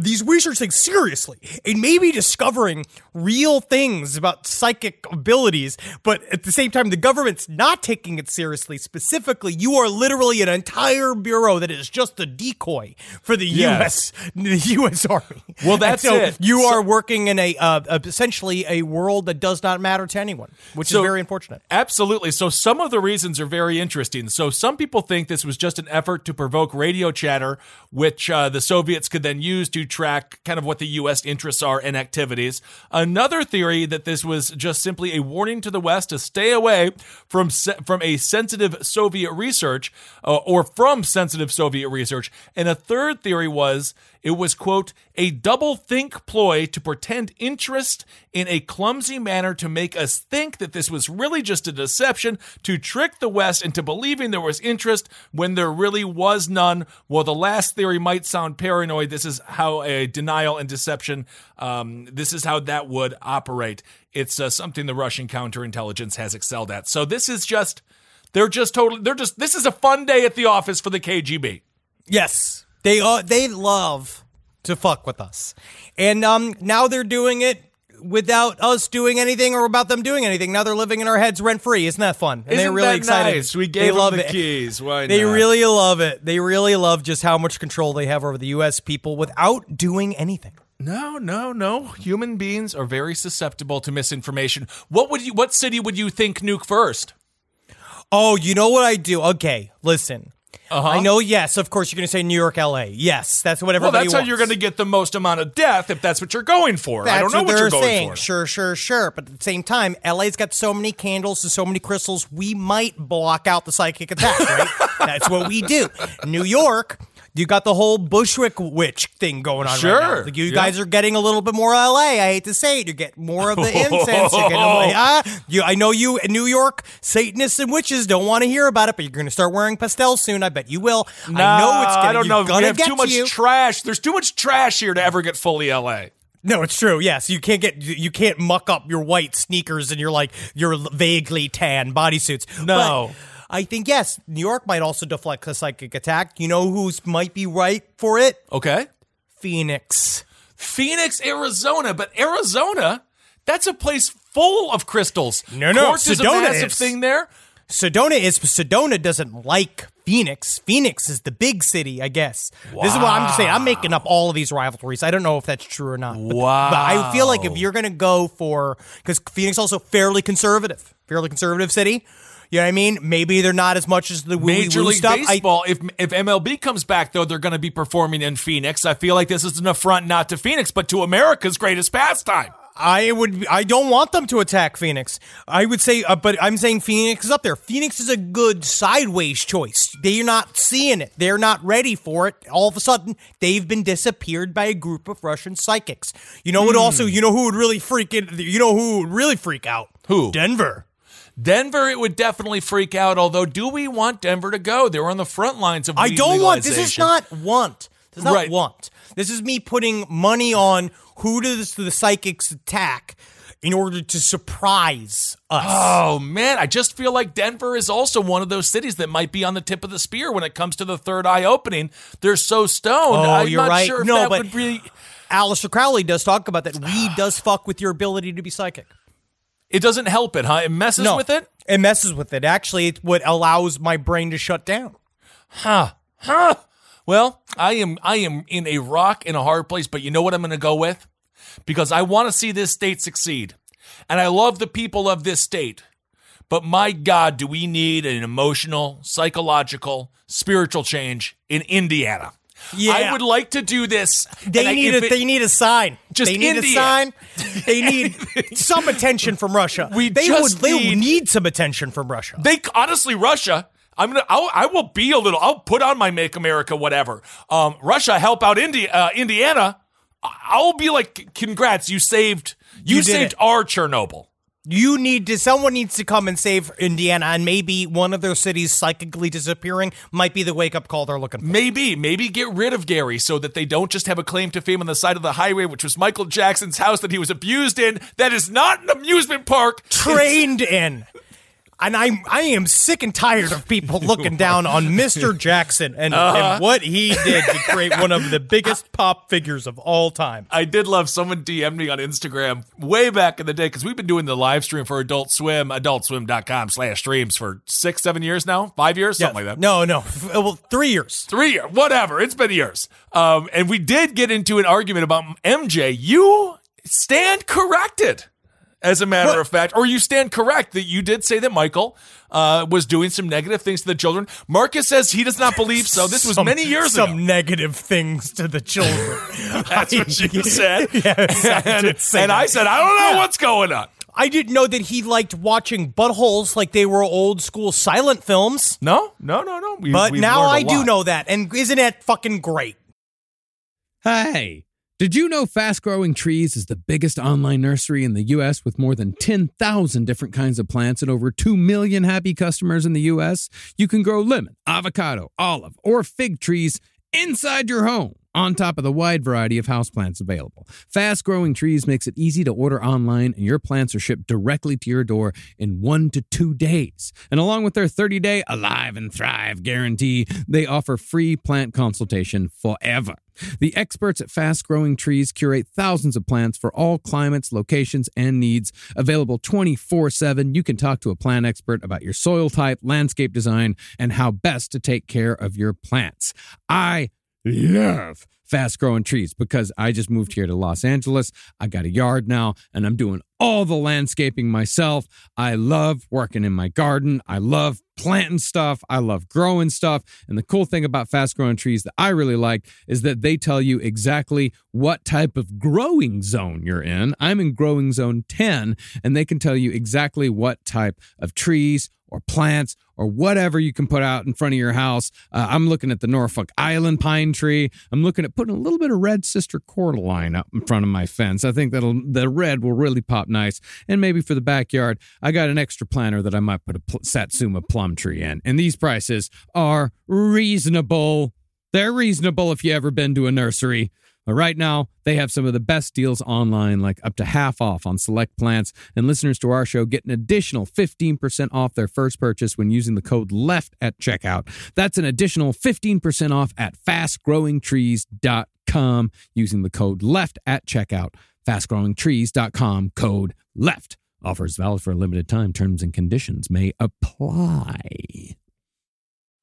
these research things seriously and maybe discovering real things about psychic abilities, but at the same time, the government's not taking it seriously. Specifically, you are literally an entire bureau that is just a decoy for the Yes. U.S. the U.S. Army. Well, And that's so it. You So- are working in a uh, uh, essentially a world that does not matter to anyone, which So- is very unfortunate. Absolutely. So some of the reasons are very interesting. So some people think this was just an effort to provoke radio chatter, which uh, the Soviets could then use to track kind of what the U.S. interests are and activities. Another theory that this was just simply a warning to the West to stay away from se- from a sensitive Soviet research uh, or from sensitive Soviet research. And a third theory was it was, quote, a double think ploy to pretend interest in a clumsy manner to make us think that this was really just a deception to trick the West into believing there was interest when there really was none. While the last theory might sound paranoid, this is how a denial and deception, um, this is how that would operate. It's uh, something the Russian counterintelligence has excelled at. So this is just, they're just totally, they're just, this is a fun day at the office for the KGB. Yes, they uh, they love to fuck with us, and um, now they're doing it without us doing anything or about them doing anything. Now they're living in our heads rent free. Isn't that fun? And they're Isn't really that excited. nice? We They gave them love the it. keys. Why They not? really love it. They really love just how much control they have over the U.S. people without doing anything. No, no, no. Human beings are very susceptible to misinformation. What would you? What city would you think nuke first? Oh, you know what I do? Okay, listen. Uh-huh. I know. Yes, of course you're going to say New York, L.A. Yes, that's what Well, everybody. that's how wants. you're going to get the most amount of death if that's what you're going for. That's I don't know what, they're you're going saying. for. Sure, sure, sure. But at the same time, LA's got so many candles and so many crystals, we might block out the psychic attack, right? That's what we do. New York, you got the whole Bushwick witch thing going on Sure, right now. Like, you yeah. guys are getting a little bit more LA. I hate to say it. You get more of the incense. You're getting, ah, you, I know you in New York, Satanists and witches don't want to hear about it, but you're going to start wearing pastels soon. I bet you will. I know it's going I don't to know. We gonna have get too much you. trash. There's too much trash here to ever get fully LA. No, it's true. Yes, you can't get you can't muck up your white sneakers and your like your vaguely tan bodysuits. No. But I think yes, New York might also deflect a psychic attack. You know who's might be right for it? Okay. Phoenix. Phoenix, Arizona, but Arizona, that's a place full of crystals. No, no, Quartz is a Sedona massive is. thing there. Sedona is Sedona doesn't like Phoenix. Phoenix is the big city, I guess. This is what I'm just saying. I'm making up all of these rivalries. I don't know if that's true or not. But, Wow. But I feel like if you're gonna go for because Phoenix also fairly conservative, fairly conservative city. You know what I mean? Maybe they're not as much as the Major League stuff. I- Baseball. if if MLB comes back, though, they're going to be performing in Phoenix. I feel like this is an affront not to Phoenix, but to America's greatest pastime. I would. I don't want them to attack Phoenix. I would say, uh, but I'm saying Phoenix is up there. Phoenix is a good sideways choice. They're not seeing it. They're not ready for it. All of a sudden, they've been disappeared by a group of Russian psychics. You know what? Also, you know who would really freak it. You know who would really freak out? Who? Denver. Denver, it would definitely freak out. Although, do we want Denver to go? They're on the front lines of I don't want. This is not want. This is not Right. want. This is me putting money on who does the psychics attack in order to surprise us. Oh man, I just feel like Denver is also one of those cities that might be on the tip of the spear when it comes to the third eye opening. They're so stoned. Oh, I'm you're not right. sure if No, that but- would really. Aleister Crowley does talk about that. Weed does fuck with your ability to be psychic. It doesn't help it, huh? It messes no, with it. It messes with it. Actually, it's what allows my brain to shut down. Huh. Huh. Well, I am I am in a rock in a hard place, but you know what I'm going to go with? Because I want to see this state succeed. And I love the people of this state. But my God, do we need an emotional, psychological, spiritual change in Indiana? Yeah. I would like to do this. They need if a it- they need a sign. Just they need India. a sign. They need some attention from Russia. We they just would they need- need some attention from Russia. They honestly, Russia. I'm gonna. I'll, I will be a little. I'll put on my "Make America" whatever. Um, Russia, help out India, uh, Indiana. I- I'll be like, congrats, you saved. You, You saved it. our Chernobyl. You need to. Someone needs to come and save Indiana, and maybe one of their cities psychically disappearing might be the wake up call they're looking for. Maybe, maybe get rid of Gary so that they don't just have a claim to fame on the side of the highway, which was Michael Jackson's house that he was abused in. That is not an amusement park. Trained in. And I'm I am sick and tired of people looking down on Mr. Jackson and, Uh-huh. and what he did to create one of the biggest pop figures of all time. I did love someone DM'd me on Instagram way back in the day because we've been doing the live stream for Adult Swim, adultswim.com slash streams for six, seven years now, five years, something like that. No, no. Well, three years. Three years, whatever. It's been years. Um, and we did get into an argument about MJ. You stand corrected, as a matter What? of fact, or you stand correct that you did say that Michael uh, was doing some negative things to the children. Marcus says he does not believe so. This was Some- many years some ago. negative things to the children. That's what you said. Yes, I and did and. I said, I don't know Yeah. what's going on. I didn't know that he liked watching buttholes like they were old school silent films. No, no, no, no. We, But now I a I do know that. And isn't it fucking great? Hey, did you know Fast Growing Trees is the biggest online nursery in the U.S. with more than 10,000 different kinds of plants and over 2 million happy customers in the U.S.? You can grow lemon, avocado, olive, or fig trees inside your home on top of the wide variety of houseplants available. Fast Growing Trees makes it easy to order online and your plants are shipped directly to your door in 1 to 2 days. And along with their 30-day Alive and Thrive guarantee, they offer free plant consultation forever. The experts at Fast Growing Trees curate thousands of plants for all climates, locations, and needs. Available 24 7. You can talk to a plant expert about your soil type, landscape design, and how best to take care of your plants. I love fast growing trees because I just moved here to Los Angeles. I got a yard now and I'm doing all the landscaping myself. I love working in my garden. I love planting stuff. I love growing stuff. And the cool thing about fast growing trees that I really like is that they tell you exactly what type of growing zone you're in. I'm in growing zone 10 and they can tell you exactly what type of trees or plants or whatever you can put out in front of your house. Uh, I'm looking at the Norfolk Island pine tree. I'm looking at putting a little bit of red sister cordyline up in front of my fence. I think that'll the red will really pop nice. And maybe for the backyard, I got an extra planter that I might put a pl- Satsuma plum tree in. And these prices are reasonable. They're reasonable if you ever been to a nursery. But right now, they have some of the best deals online, like up to half off on select plants. And listeners to our show get an additional 15% off their first purchase when using the code LEFT at checkout. That's an additional 15% off at fastgrowingtrees.com using the code LEFT at checkout. Fastgrowingtrees.com, code LEFT. Offers valid for a limited time. Terms and conditions may apply.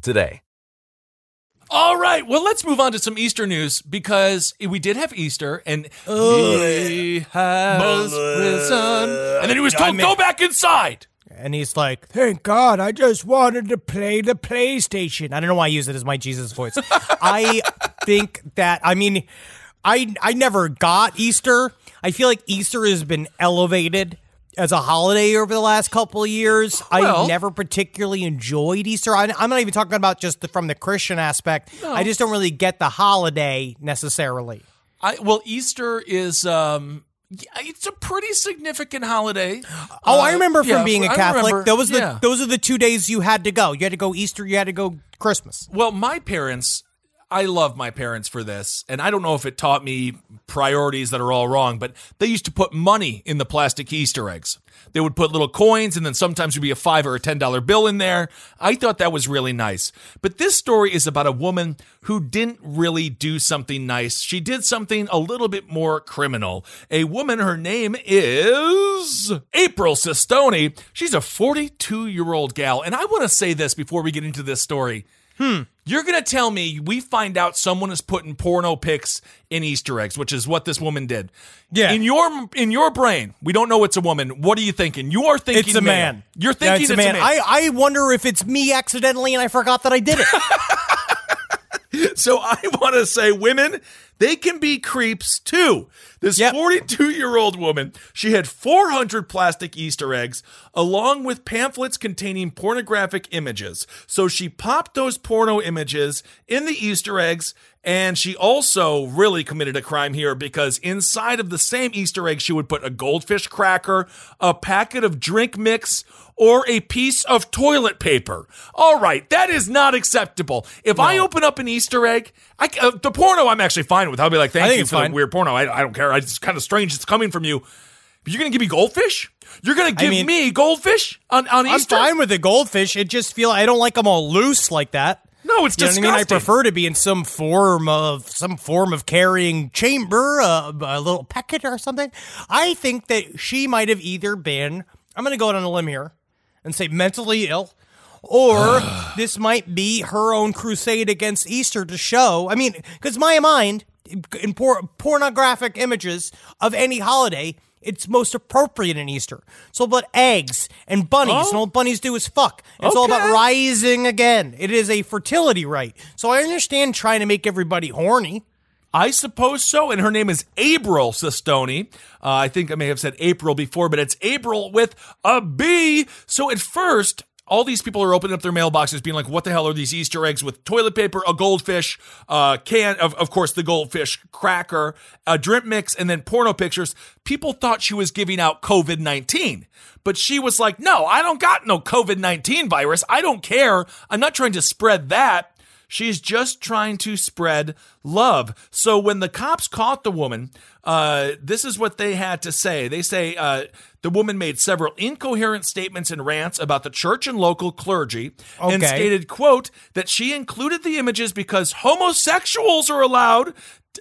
today. All right. Well, let's move on to some Easter news because we did have Easter and he has risen. And then he was I told, mean- go back inside. And he's like, Thank God, I just wanted to play the PlayStation. I don't know why I use it as my Jesus voice. I think that, I mean, I, I never got Easter. I feel like Easter has been elevated as a holiday over the last couple of years. Well- I never particularly enjoyed Easter. I, I'm not even talking about just the, from the Christian aspect. I just don't really get the holiday necessarily. I well, Easter is um, it's a pretty significant holiday. Oh, I Uh, remember from yeah, being a Catholic. those the yeah. those are the two days you had to go. You had to go Easter. You had to go Christmas. Well, my parents, I love my parents for this, and I don't know if it taught me priorities that are all wrong, but they used to put money in the plastic Easter eggs. They would put little coins, and then sometimes would be a five or a ten dollar bill in there. I thought that was really nice. But this story is about a woman who didn't really do something nice. She did something a little bit more criminal. A woman, her name is April Sistoni. She's a 42 year old gal, and I want to say this before we get into this story. Hmm. You're gonna tell me we find out someone is putting porno pics in Easter eggs, which is what this woman did. Yeah. In your in your brain, we don't know it's a woman. What are you thinking? You are thinking It's a male. man. You're thinking it's a man. I, I wonder if it's me accidentally and I forgot that I did it. So I want to say, women, they can be creeps too. This 42 year old woman, she had 400 plastic Easter eggs along with pamphlets containing pornographic images. So she popped those porno images in the Easter eggs. And she also really committed a crime here because inside of the same Easter egg, she would put a goldfish cracker, a packet of drink mix, or a piece of toilet paper. All right, that is not acceptable. If I open up an Easter egg, I, uh, the porno I'm actually fine with. I'll be like, thank you for fine. the weird porno. I, I don't care. I, it's kind of strange. It's coming from you. But you're gonna give me goldfish? You're gonna give mean- me goldfish on on I'm fine with the goldfish. It just feel I don't like them all loose like that. No, it's you what I mean. I prefer to be in some form of some form of carrying chamber, uh, a little packet or something. I think that she might have either been. I'm going to go out on a limb here and say mentally ill, or this might be her own crusade against Easter to show. I mean, because my mind in por- pornographic images of any holiday. It's most appropriate in Easter. It's all about eggs and bunnies, and all bunnies do is fuck. It's all about Oh. Rising again. It is a fertility rite. So I understand trying to make everybody horny. I suppose so. And her name is April Sistoni. Uh, I think I may have said April before, but it's April with a B. So at first, all these people are opening up their mailboxes being like, what the hell are these Easter eggs with toilet paper, a goldfish, uh, can, of, of course, the goldfish cracker, a drink mix, and then porno pictures. People thought she was giving out COVID 19, but she was like, no, I don't got no COVID 19 virus. I don't care. I'm not trying to spread that. She's just trying to spread love. So when the cops caught the woman, uh, this is what they had to say. They say uh, the woman made several incoherent statements and rants about the church and local clergy, and stated, "quote that she included the images because homosexuals are allowed,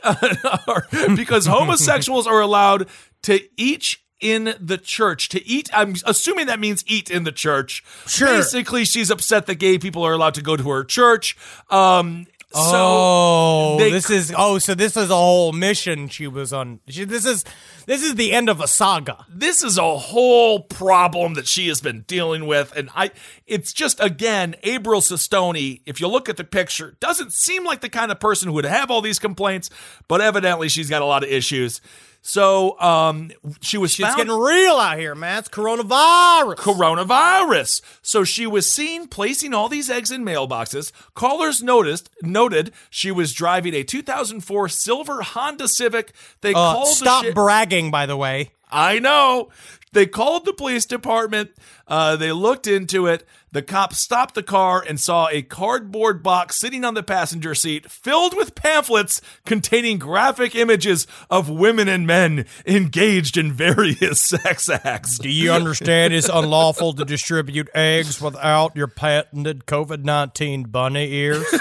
because homosexuals are allowed to each." In the church to eat, I'm assuming that means eat in the church. Sure. Basically, she's upset that gay people are allowed to go to her church. Um, so oh, this is oh, so this is a whole mission she was on. She, this is this is the end of a saga. this is a whole problem that she has been dealing with and i it's just again april sistoni if you look at the picture doesn't seem like the kind of person who would have all these complaints but evidently she's got a lot of issues so um she was Shit's found getting real out here, man. It's coronavirus. coronavirus. So she was seen placing all these eggs in mailboxes. Callers noticed noted she was driving a 2004 silver Honda Civic. They Uh, called stop the bragging, by the way. I know. They called the police department. Uh, they looked into it. The cop stopped the car and saw a cardboard box sitting on the passenger seat filled with pamphlets containing graphic images of women and men engaged in various sex acts. Do you understand it's unlawful to distribute eggs without your patented COVID 19 bunny ears?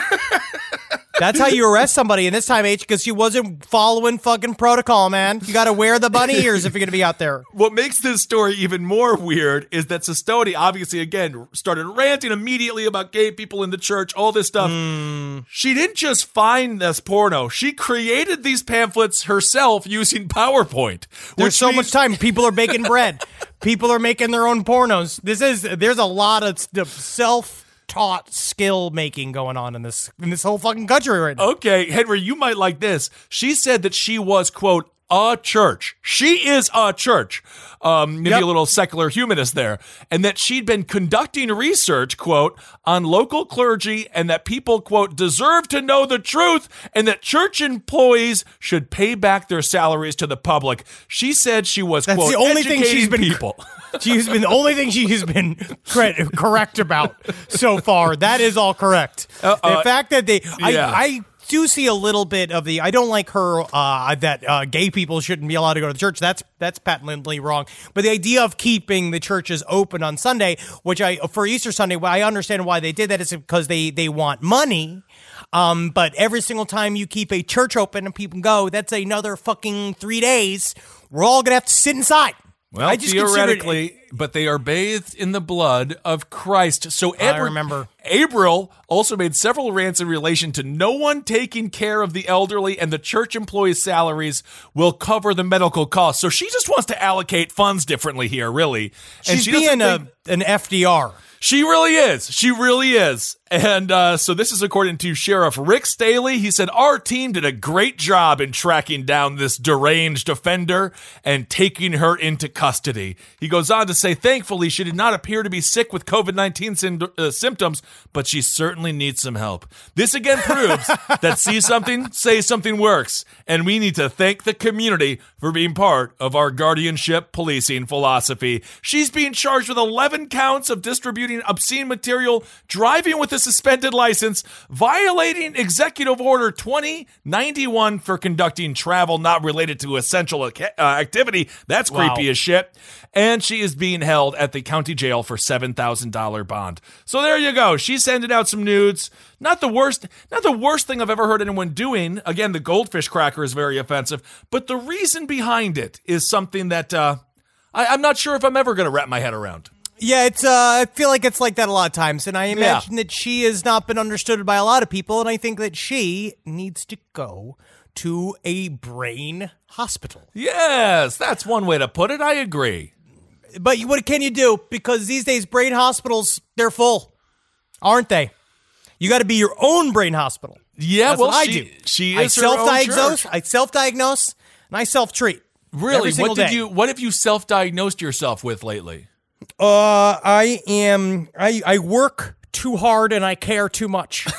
That's how you arrest somebody in this time, H, because she wasn't following fucking protocol, man. You got to wear the bunny ears if you're going to be out there. What makes this story even more weird is that Sestoni obviously again started ranting immediately about gay people in the church, all this stuff. Hmm. She didn't just find this porno; she created these pamphlets herself using PowerPoint. There's so means- much time. People are baking bread. People are making their own pornos. This is there's a lot of self taught skill making going on in this in this whole fucking country right now. Okay, Henry, you might like this. She said that she was quote a church. She is a church. Um, maybe Yep. a little secular humanist there. And that she'd been conducting research, quote, on local clergy and that people, quote, deserve to know the truth and that church employees should pay back their salaries to the public. She said she was, That's quote, the only thing she's been people. She's been the only thing she's been cor- correct about so far. That is all correct. Uh, the uh, fact that they, yeah. I, I do see a little bit of the. I don't like her uh, that uh, gay people shouldn't be allowed to go to the church. That's that's patently wrong. But the idea of keeping the churches open on Sunday, which I for Easter Sunday, I understand why they did that is because they they want money. Um, but every single time you keep a church open and people go, that's another fucking three days. We're all gonna have to sit inside. Well, I just consider it- theoretically, but they are bathed in the blood of Christ. So I remember. April also made several rants in relation to no one taking care of the elderly and the church employees' salaries will cover the medical costs. So she just wants to allocate funds differently here, really. And She's she being a, an FDR. She really is. She really is. And uh, so this is according to Sheriff Rick Staley. He said, Our team did a great job in tracking down this deranged offender and taking her into custody. He goes on to say, Thankfully, she did not appear to be sick with COVID 19 syn- uh, symptoms, but she certainly needs some help. This again proves that see something, say something works. And we need to thank the community for being part of our guardianship policing philosophy. She's being charged with 11 counts of distributing obscene material, driving with a suspended license, violating Executive Order 2091 for conducting travel not related to essential uh, activity. That's Wow. creepy as shit. And she is being held at the county jail for $7,000 bond. So there you go. She's sending out some nudes. Not the worst, not the worst thing I've ever heard anyone doing. Again, the goldfish cracker is very offensive, but the reason behind it is something that uh, I, I'm not sure if I'm ever going to wrap my head around. Yeah, it's. Uh, I feel like it's like that a lot of times, and I imagine that she has not been understood by a lot of people, and I think that she needs to go to a brain hospital. Yes, that's one way to put it. I agree. But you- what can you do? Because these days, brain hospitals they're full, aren't they? You got to be your own brain hospital. Yeah, That's well, I she- do. she I is own self-diagnose. I self-diagnose and I self-treat. Really, what did day. you? What have you self-diagnosed yourself with lately? Uh, I am. I I work too hard and I care too much.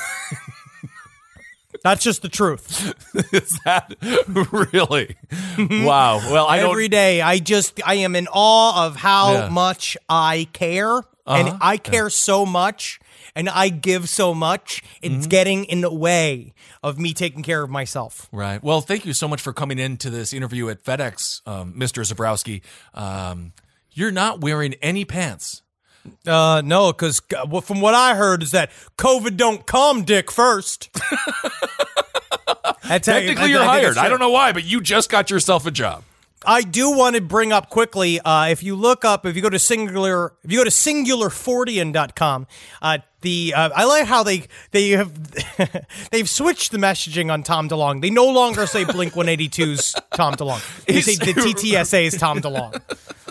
That's just the truth. is that really? wow. Well, I don't. Every day, I just I am in awe of how Yeah. much I care, Uh-huh. and I care so much, and I give so much. Mm-hmm. It's getting in the way of me taking care of myself. Right. Well, thank you so much for coming into this interview at FedEx, um, Mr. Zebrowski. Um, you're not wearing any pants. Uh, no, because from what I heard is that COVID don't come, Dick. First, you- Technically, you're I hired. I don't know why, but you just got yourself a job. I do want to bring up quickly. Uh, if you look up, if you go to singular, if you go to singularfortean.com, uh, the uh, I like how they they have they've switched the messaging on Tom DeLonge. They no longer say Blink 182's Tom DeLonge. They say the TTSA's Tom DeLonge,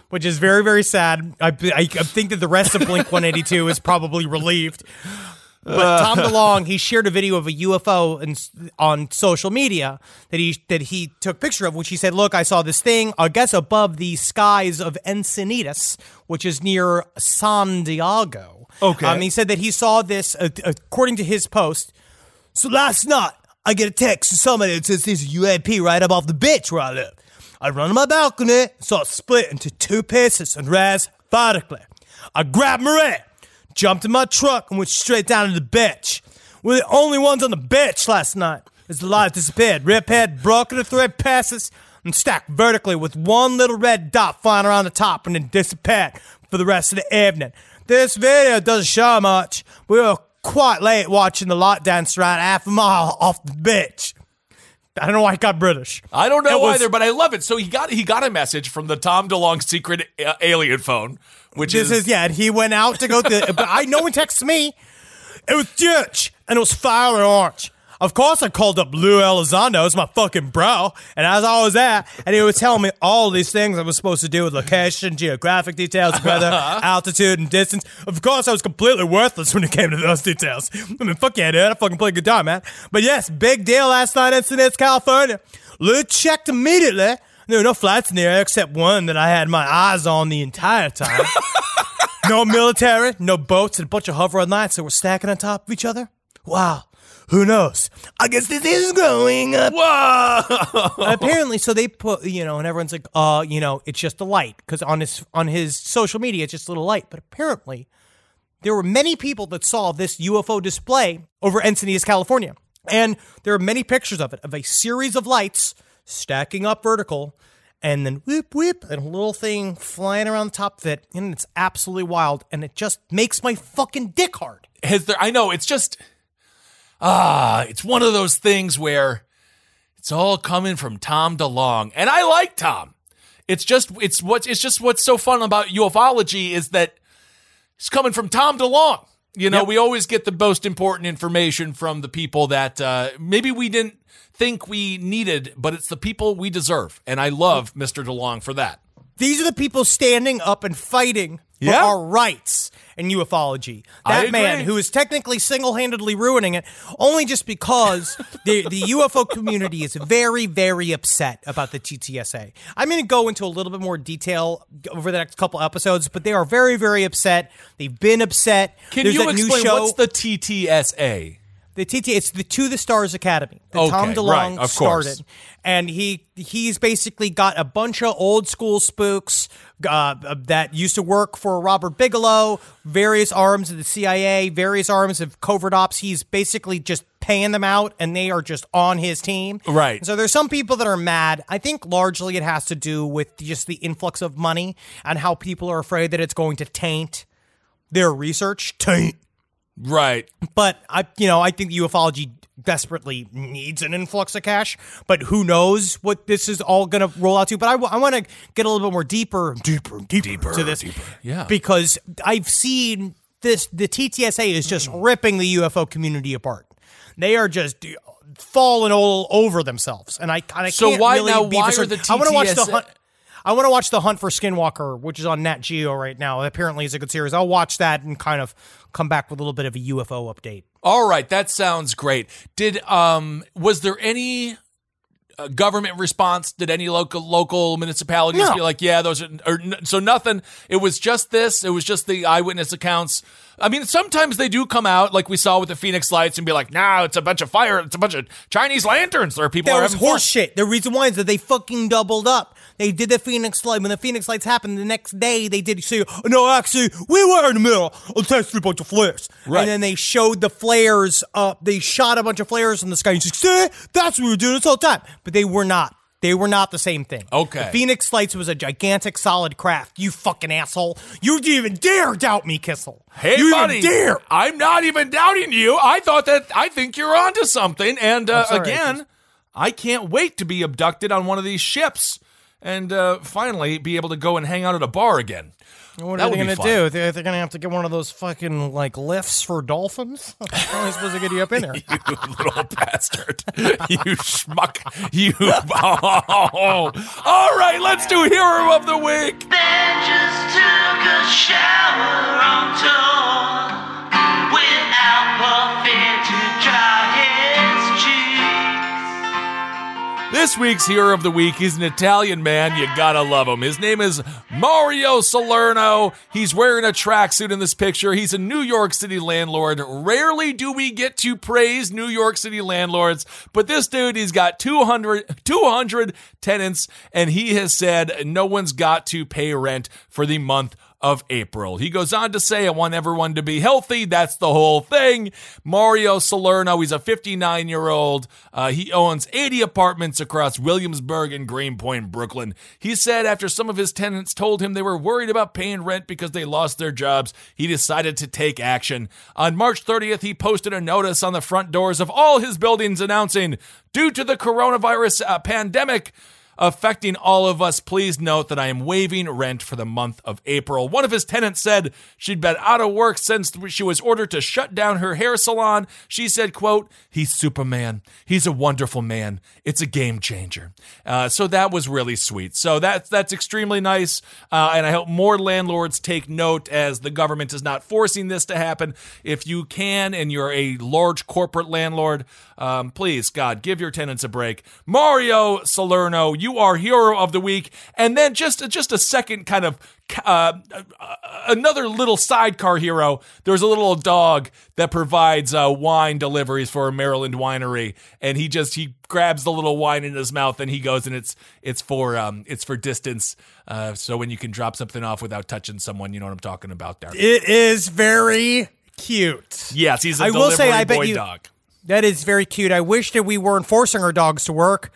which is very very sad. I, I, think that the rest of Blink 182 is probably relieved. But Tom DeLong, he shared a video of a UFO in, on social media that he that he took a picture of, which he said, "Look, I saw this thing. I guess above the skies of Encinitas, which is near San Diego." Okay. Um, he said that he saw this uh, according to his post. So last night, I get a text from somebody that says there's a UAP right above the bitch where I live. I run to my balcony, saw it split into two pieces and rise vertically. I grabbed Marie, jumped in my truck, and went straight down to the bitch. We're the only ones on the bitch last night as the light disappeared. Rip had broken into three pieces and stacked vertically with one little red dot flying around the top and then disappeared for the rest of the evening. This video doesn't show much. We were quite late watching the light dance right half a mile off the bitch. I don't know why I got British. I don't know was- either, but I love it. So he got he got a message from the Tom DeLonge secret uh, alien phone, which This is, is yeah. and He went out to go to, but I no one texted me. It was Dutch, and it was fire and orange. Of course, I called up Lou Elizondo as my fucking bro, and as I was there, and he was telling me all these things I was supposed to do with location, geographic details, weather, uh-huh. altitude, and distance. Of course, I was completely worthless when it came to those details. I mean, fuck yeah, dude, I fucking played good time, man. But yes, big deal last night in Encinitas, California. Lou checked immediately There were no flats in there except one that I had my eyes on the entire time. no military, no boats, and a bunch of hover lights that were stacking on top of each other. Wow. Who knows? I guess this is going up. Whoa! apparently, so they put, you know, and everyone's like, uh, you know, it's just a light because on his on his social media, it's just a little light. But apparently, there were many people that saw this UFO display over Encinitas, California, and there are many pictures of it of a series of lights stacking up vertical, and then whoop whoop, and a little thing flying around the top of it, and it's absolutely wild, and it just makes my fucking dick hard. Has there? I know it's just ah, it's one of those things where it's all coming from Tom DeLonge, and I like Tom. It's just it's what it's just what's so fun about ufology is that it's coming from Tom DeLonge. You know, Yep. we always get the most important information from the people that uh, maybe we didn't think we needed, but it's the people we deserve, and I love Mr. DeLonge for that. These are the people standing up and fighting for Yeah. our rights in ufology. That man who is technically single-handedly ruining it, only just because the the UFO community is very, very upset about the TTSA. I'm going to go into a little bit more detail over the next couple episodes, but they are very, very upset. They've been upset. Can There's you explain show, what's the TTSA? the TT, it's the To the Stars Academy that Okay, Tom DeLonge right, of course. started, and he he's basically got a bunch of old school spooks uh, that used to work for Robert Bigelow, various arms of the CIA, various arms of covert ops. He's basically just paying them out, and they are just on his team. Right. And so there's some people that are mad. I think largely it has to do with just the influx of money and how people are afraid that it's going to taint their research. Taint Right. but I, you know, I think ufology desperately needs an influx of cash. But who knows what this is all going to roll out to? But I, want to get a little bit more deeper, deeper, deeper, to this, Yeah. because I've seen this. The TTSA is just hmm. ripping the UFO community apart. They are just falling all over themselves, and I, and I So can't why- really now be why are the certain. I want to watch the TTSA hunt. I want to watch the Hunt for Skinwalker, which is on Nat Geo right now. Apparently, is a good series. I'll watch that and kind of come back with a little bit of a UFO update. All right, that sounds great. Did um was there any uh, government response? Did any local local municipalities No. be like, yeah, those are or, so nothing? It was just this. It was just the eyewitness accounts. I mean, sometimes they do come out like we saw with the Phoenix Lights and be like, "No, it's a bunch of fire. It's a bunch of Chinese lanterns." There are people That was horse shit. The reason why is that they fucking doubled up. They did the Phoenix Light. When the Phoenix Lights happened, the next day they did say, no, actually, we were in the middle of testing a bunch of flares. Right. And then they showed the flares up. They shot a bunch of flares in the sky. And said, see, that's what we were doing this whole time. But they were not. They were not the same thing. Okay. The Phoenix Lights was a gigantic solid craft. You fucking asshole. You didn't even dare doubt me, Kissel. Hey, you buddy, dare. I'm not even doubting you. I thought that I think you're onto something. And uh, sorry, again, I can't wait to be abducted on one of these ships and uh, finally be able to go and hang out at a bar again. What That are they going to do? They're, they're going to have to get one of those fucking like lifts for dolphins. How am I supposed to get you up in there? You little bastard. You schmuck. You. Oh. All right, let's do Hero of the Week. Ben just took a shower on tour without puffing This week's hero of the week is an Italian man. You gotta love him. His name is Mario Salerno. He's wearing a tracksuit in this picture. He's a New York City landlord. Rarely do we get to praise New York City landlords, but this dude, he's got 200, 200 tenants, and he has said no one's got to pay rent for the month of April. He goes on to say, I want everyone to be healthy. That's the whole thing. Mario Salerno, he's a 59 year old. Uh, he owns 80 apartments across Williamsburg and Greenpoint, Brooklyn. He said after some of his tenants told him they were worried about paying rent because they lost their jobs, he decided to take action. On March 30th, he posted a notice on the front doors of all his buildings announcing, due to the coronavirus uh, pandemic, affecting all of us. Please note that I am waiving rent for the month of April. One of his tenants said she'd been out of work since she was ordered to shut down her hair salon. She said, quote, he's Superman. He's a wonderful man. It's a game changer. Uh, so that was really sweet. So that's, that's extremely nice. Uh, and I hope more landlords take note as the government is not forcing this to happen. If you can and you're a large corporate landlord, um, please, God, give your tenants a break. Mario Salerno, you are hero of the week. And then just just a second kind of uh, uh, another little sidecar hero. There's a little dog that provides uh, wine deliveries for a Maryland winery, and he just he grabs the little wine in his mouth and he goes and it's it's for um it's for distance. Uh, so when you can drop something off without touching someone, you know what I'm talking about there. It is very cute. Yes, he's a I will say, delivery I bet boy you dog. that is very cute. I wish that we weren't forcing our dogs to work,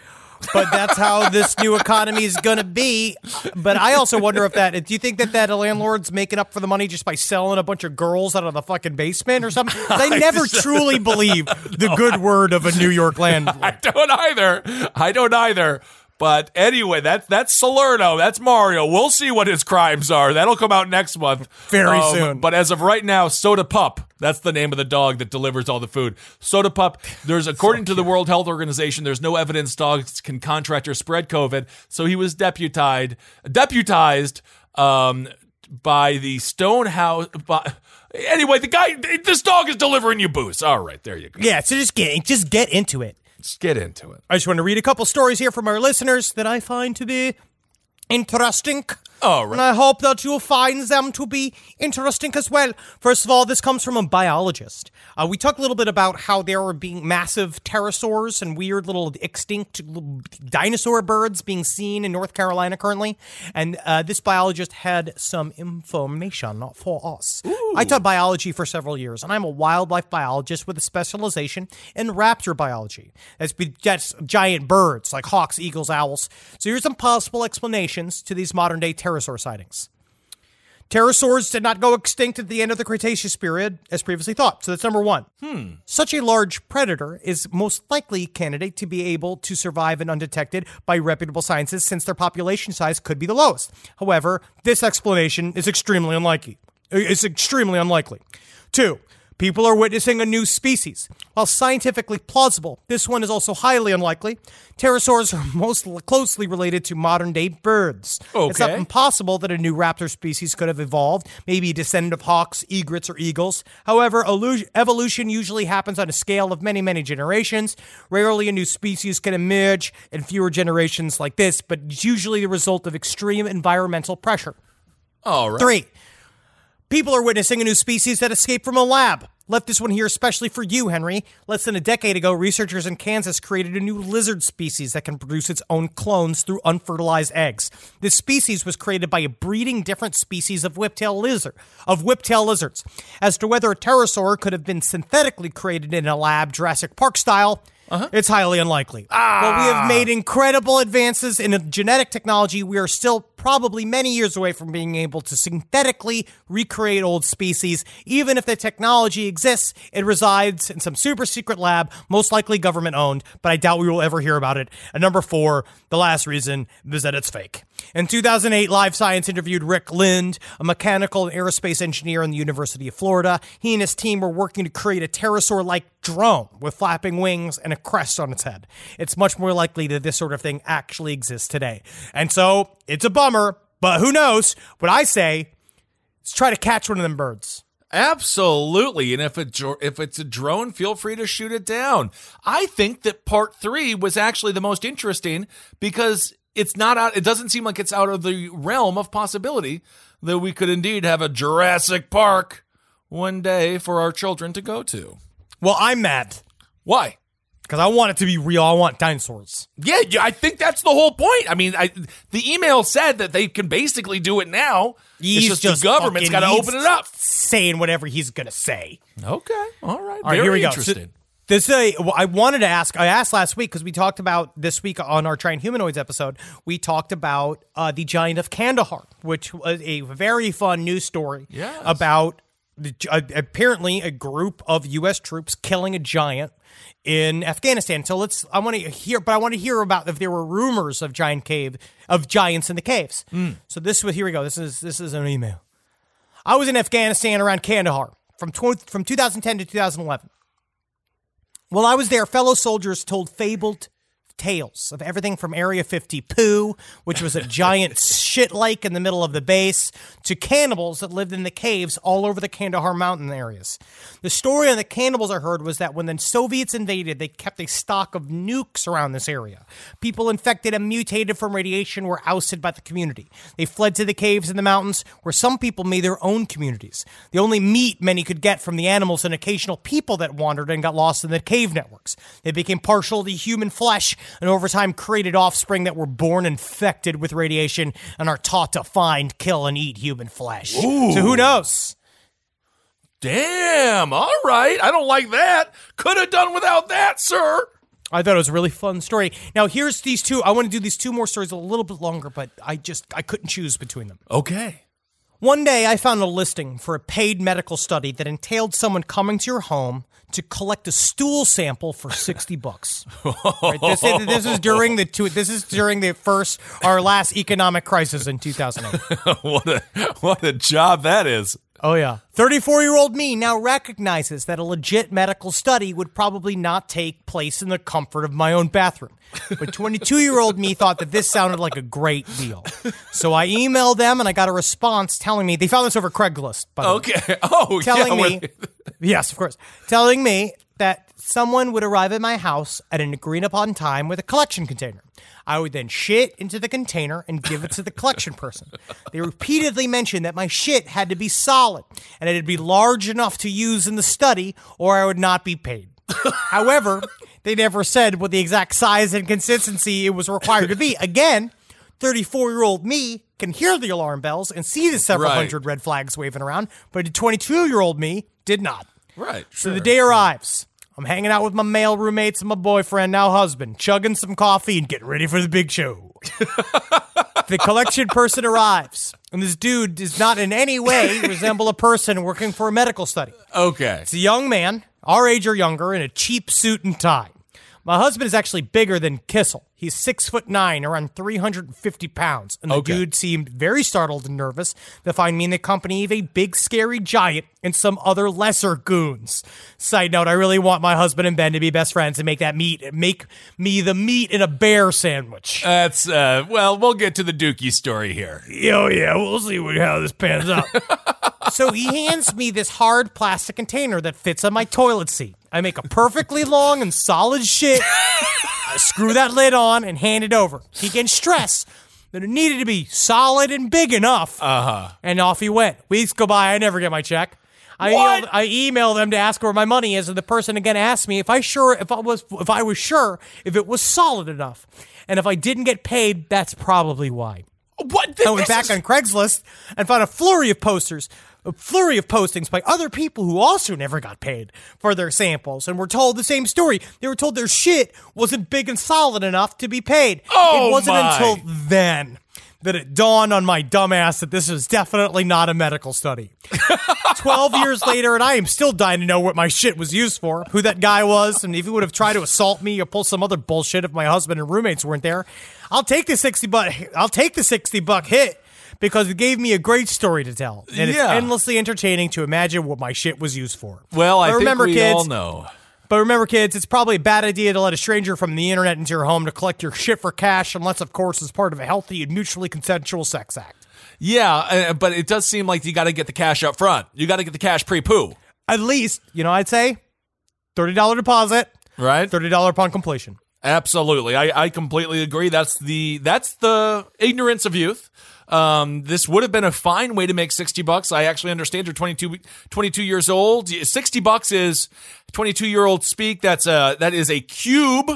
but that's how this new economy is going to be. But I also wonder if that. Do you think that that landlord's making up for the money just by selling a bunch of girls out of the fucking basement or something? They never truly believe the good word of a New York landlord. I don't either. I don't either. But anyway, that's that's Salerno. That's Mario. We'll see what his crimes are. That'll come out next month. Um, Very soon. But as of right now, Soda Pup. That's the name of the dog that delivers all the food. Soda Pup. There's according to the World Health Organization, there's no evidence dogs can contract or spread COVID. So he was deputized deputized um, by the Stonehouse. By, anyway, the guy. This dog is delivering you booze. All right, there you go. Yeah, so just get just get into it. Let's get into it. I just want to read a couple stories here from our listeners that I find to be interesting. All right. And I hope that you'll find them to be interesting as well. First of all, this comes from a biologist. Uh, we talked a little bit about how there are being massive pterosaurs and weird little extinct dinosaur birds being seen in North Carolina currently. And uh, this biologist had some information for us. I taught biology for several years, and I'm a wildlife biologist with a specialization in raptor biology. That's, that's giant birds like hawks, eagles, owls. So here's some possible explanations to these modern day pterosaur sightings. Pterosaurs did not go extinct at the end of the Cretaceous period, as previously thought. So that's number one. Hmm. Such a large predator is most likely candidate to be able to survive and undetected by reputable sciences since their population size could be the lowest. However, this explanation is extremely unlikely. It's extremely unlikely. Two, people are witnessing a new species. While scientifically plausible, this one is also highly unlikely. Pterosaurs are most closely related to modern day birds. It's not impossible that a new raptor species could have evolved, maybe a descendant of hawks, egrets, or eagles. However, evolution usually happens on a scale of many, many generations. Rarely a new species can emerge in fewer generations like this, but it's usually the result of extreme environmental pressure. All right. Three, people are witnessing a new species that escaped from a lab. Left this one here especially for you, Henry. Less than a decade ago, researchers in Kansas created a new lizard species that can produce its own clones through unfertilized eggs. This species was created by breeding different species of whiptail lizard of whiptail lizards. As to whether a pterosaur could have been synthetically created in a lab, Jurassic Park style, uh-huh. it's highly unlikely. But we have ah. made incredible advances in genetic technology, we are still probably many years away from being able to synthetically recreate old species. Even if the technology exists, it resides in some super secret lab, most likely government owned, but I doubt we will ever hear about it. And number four, the last reason is that it's fake. In 2008, Live Science interviewed Rick Lind, a mechanical and aerospace engineer in the University of Florida. He and his team were working to create a pterosaur like drone with flapping wings and a crest on its head. It's much more likely that this sort of thing actually exists today. And so it's a bummer, but who knows? What I say is try to catch one of them birds. Absolutely, and if it if it's a drone, feel free to shoot it down. I think that part three was actually the most interesting because it's not out. It doesn't seem like it's out of the realm of possibility that we could indeed have a Jurassic Park one day for our children to go to. Well, I'm mad Why? Because I want it to be real. I want dinosaurs. Yeah, I think that's the whole point. I mean, I, the email said that they can basically do it now. He's it's just, the government's got to open it up. Saying whatever he's gonna say. Okay, all right. All right, Very here we go. interesting. So, this uh, I wanted to ask. I asked last week because we talked about this week on our Giant Humanoids episode. We talked about uh, the Giant of Kandahar, which was a very fun news story Yes. about the, uh, apparently a group of U.S. troops killing a giant in Afghanistan. So let's. I want to hear, but I want to hear about if there were rumors of giant cave of giants in the caves. Hmm. So this was here we go. This is this is an email. I was in Afghanistan around Kandahar from tw- from 2010 to 2011. While I was there, fellow soldiers told fabled tales of everything from Area 50 poo, which was a giant shit lake in the middle of the base, to cannibals that lived in the caves all over the Kandahar mountain areas. The story on the cannibals I heard was that when the Soviets invaded, they kept a stock of nukes around this area. People infected and mutated from radiation were ousted by the community. They fled to the caves in the mountains, where some people made their own communities. The only meat many could get from the animals and occasional people that wandered and got lost in the cave networks. They became partial to human flesh and over time created offspring that were born infected with radiation and are taught to find, kill, and eat human flesh. Ooh. So who knows? Damn. All right. I don't like that. Could have done without that, sir. I thought it was a really fun story. Now here's these two. I want to do these two more stories a little bit longer, but I just I couldn't choose between them. Okay. One day I found a listing for a paid medical study that entailed someone coming to your home to collect a stool sample for 60 bucks. Right, this, is, this is during the two, this is during the first our last economic crisis in 2008. what a what a job that is. Oh yeah. 34-year-old me now recognizes that a legit medical study would probably not take place in the comfort of my own bathroom. But 22-year-old me thought that this sounded like a great deal. So I emailed them and I got a response telling me they found this over Craigslist by the way Okay. Oh, telling yeah, me, yes, of course, telling me that someone would arrive at my house at an agreed upon time with a collection container. I would then shit into the container and give it to the collection person. They repeatedly mentioned that my shit had to be solid and it'd be large enough to use in the study or I would not be paid. However, they never said what the exact size and consistency it was required to be. Again, 34 year old me can hear the alarm bells and see the several Right. hundred red flags waving around, but 22 year old me did not. Right. So the day arrives. I'm hanging out with my male roommates and my boyfriend, now husband, chugging some coffee and getting ready for the big show. the collection person arrives, and this dude does not in any way resemble a person working for a medical study. Okay. It's a young man, our age or younger, in a cheap suit and tie. My husband is actually bigger than Kissel. He's six foot nine, around 350 pounds. And the Okay. dude seemed very startled and nervous to find me in the company of a big, scary giant and some other lesser goons. Side note, I really want my husband and Ben to be best friends and make that meat, make me the meat in a bear sandwich. That's uh well, we'll get to the Dookie story here. Oh yeah, we'll see what, how this pans out. so he hands me this hard plastic container that fits on my toilet seat. I make a perfectly long and solid shit. I screw that lid on and hand it over. He can stress that it needed to be solid and big enough. Uh-huh. And off he went. Weeks go by, I never get my check. I What? emailed, I email them to ask where my money is, and the person again asked me if I sure if I was if I was sure if it was solid enough, and if I didn't get paid, that's probably why. What? I went back on Craigslist and found a flurry of posters, a flurry of postings by other people who also never got paid for their samples and were told the same story. They were told their shit wasn't big and solid enough to be paid. Oh, it wasn't my. until then that it dawned on my dumbass that this is definitely not a medical study. 12 years later, and I am still dying to know what my shit was used for, who that guy was, and if he would have tried to assault me or pull some other bullshit if my husband and roommates weren't there. I'll take the 60 buck I'll take the 60 buck hit because it gave me a great story to tell. And it's Yeah. endlessly entertaining to imagine what my shit was used for. Well, I But remember, think we kids, all know. but remember, kids, it's probably a bad idea to let a stranger from the internet into your home to collect your shit for cash, unless, of course, it's part of a healthy and mutually consensual sex act. Yeah, uh, but it does seem like you got to get the cash up front. You got to get the cash pre-poo, At least, you know, I'd say $30 deposit, right? $30 upon completion. Absolutely, I, I completely agree. That's the that's the ignorance of youth. Um, this would have been a fine way to make 60 bucks. I actually understand you're 22, 22 years old. 60 bucks is 22 year old speak. That's a, that is a cube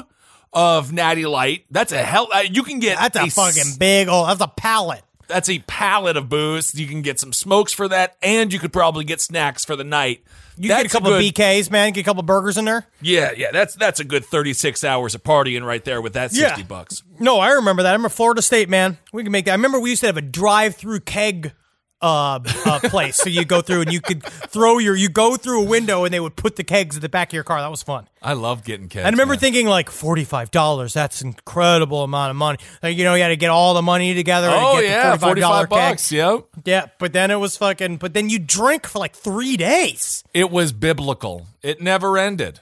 of natty light. That's a hell. Uh, you can get That's a s- fucking big, oh, that's a pallet. That's a pallet of booze. You can get some smokes for that, and you could probably get snacks for the night. You get a That's couple good- of BKs, man. Get a couple burgers in there. Yeah, yeah, that's that's a good 36 hours of partying right there with that 60 Yeah. bucks. No, I remember that. I'm a Florida State man. We can make that. I remember we used to have a drive-through keg uh, uh place. so you go through and you could throw your you go through a window and they would put the kegs at the back of your car. That was fun. I love getting kegs. And I remember man. thinking like forty-five dollars. That's an incredible amount of money. Like you know, you had to get all the money together. Oh to get yeah, dollar 45 bucks. Yep. Yeah, but then it was fucking. But then you drink for like three days. It was biblical. It never ended.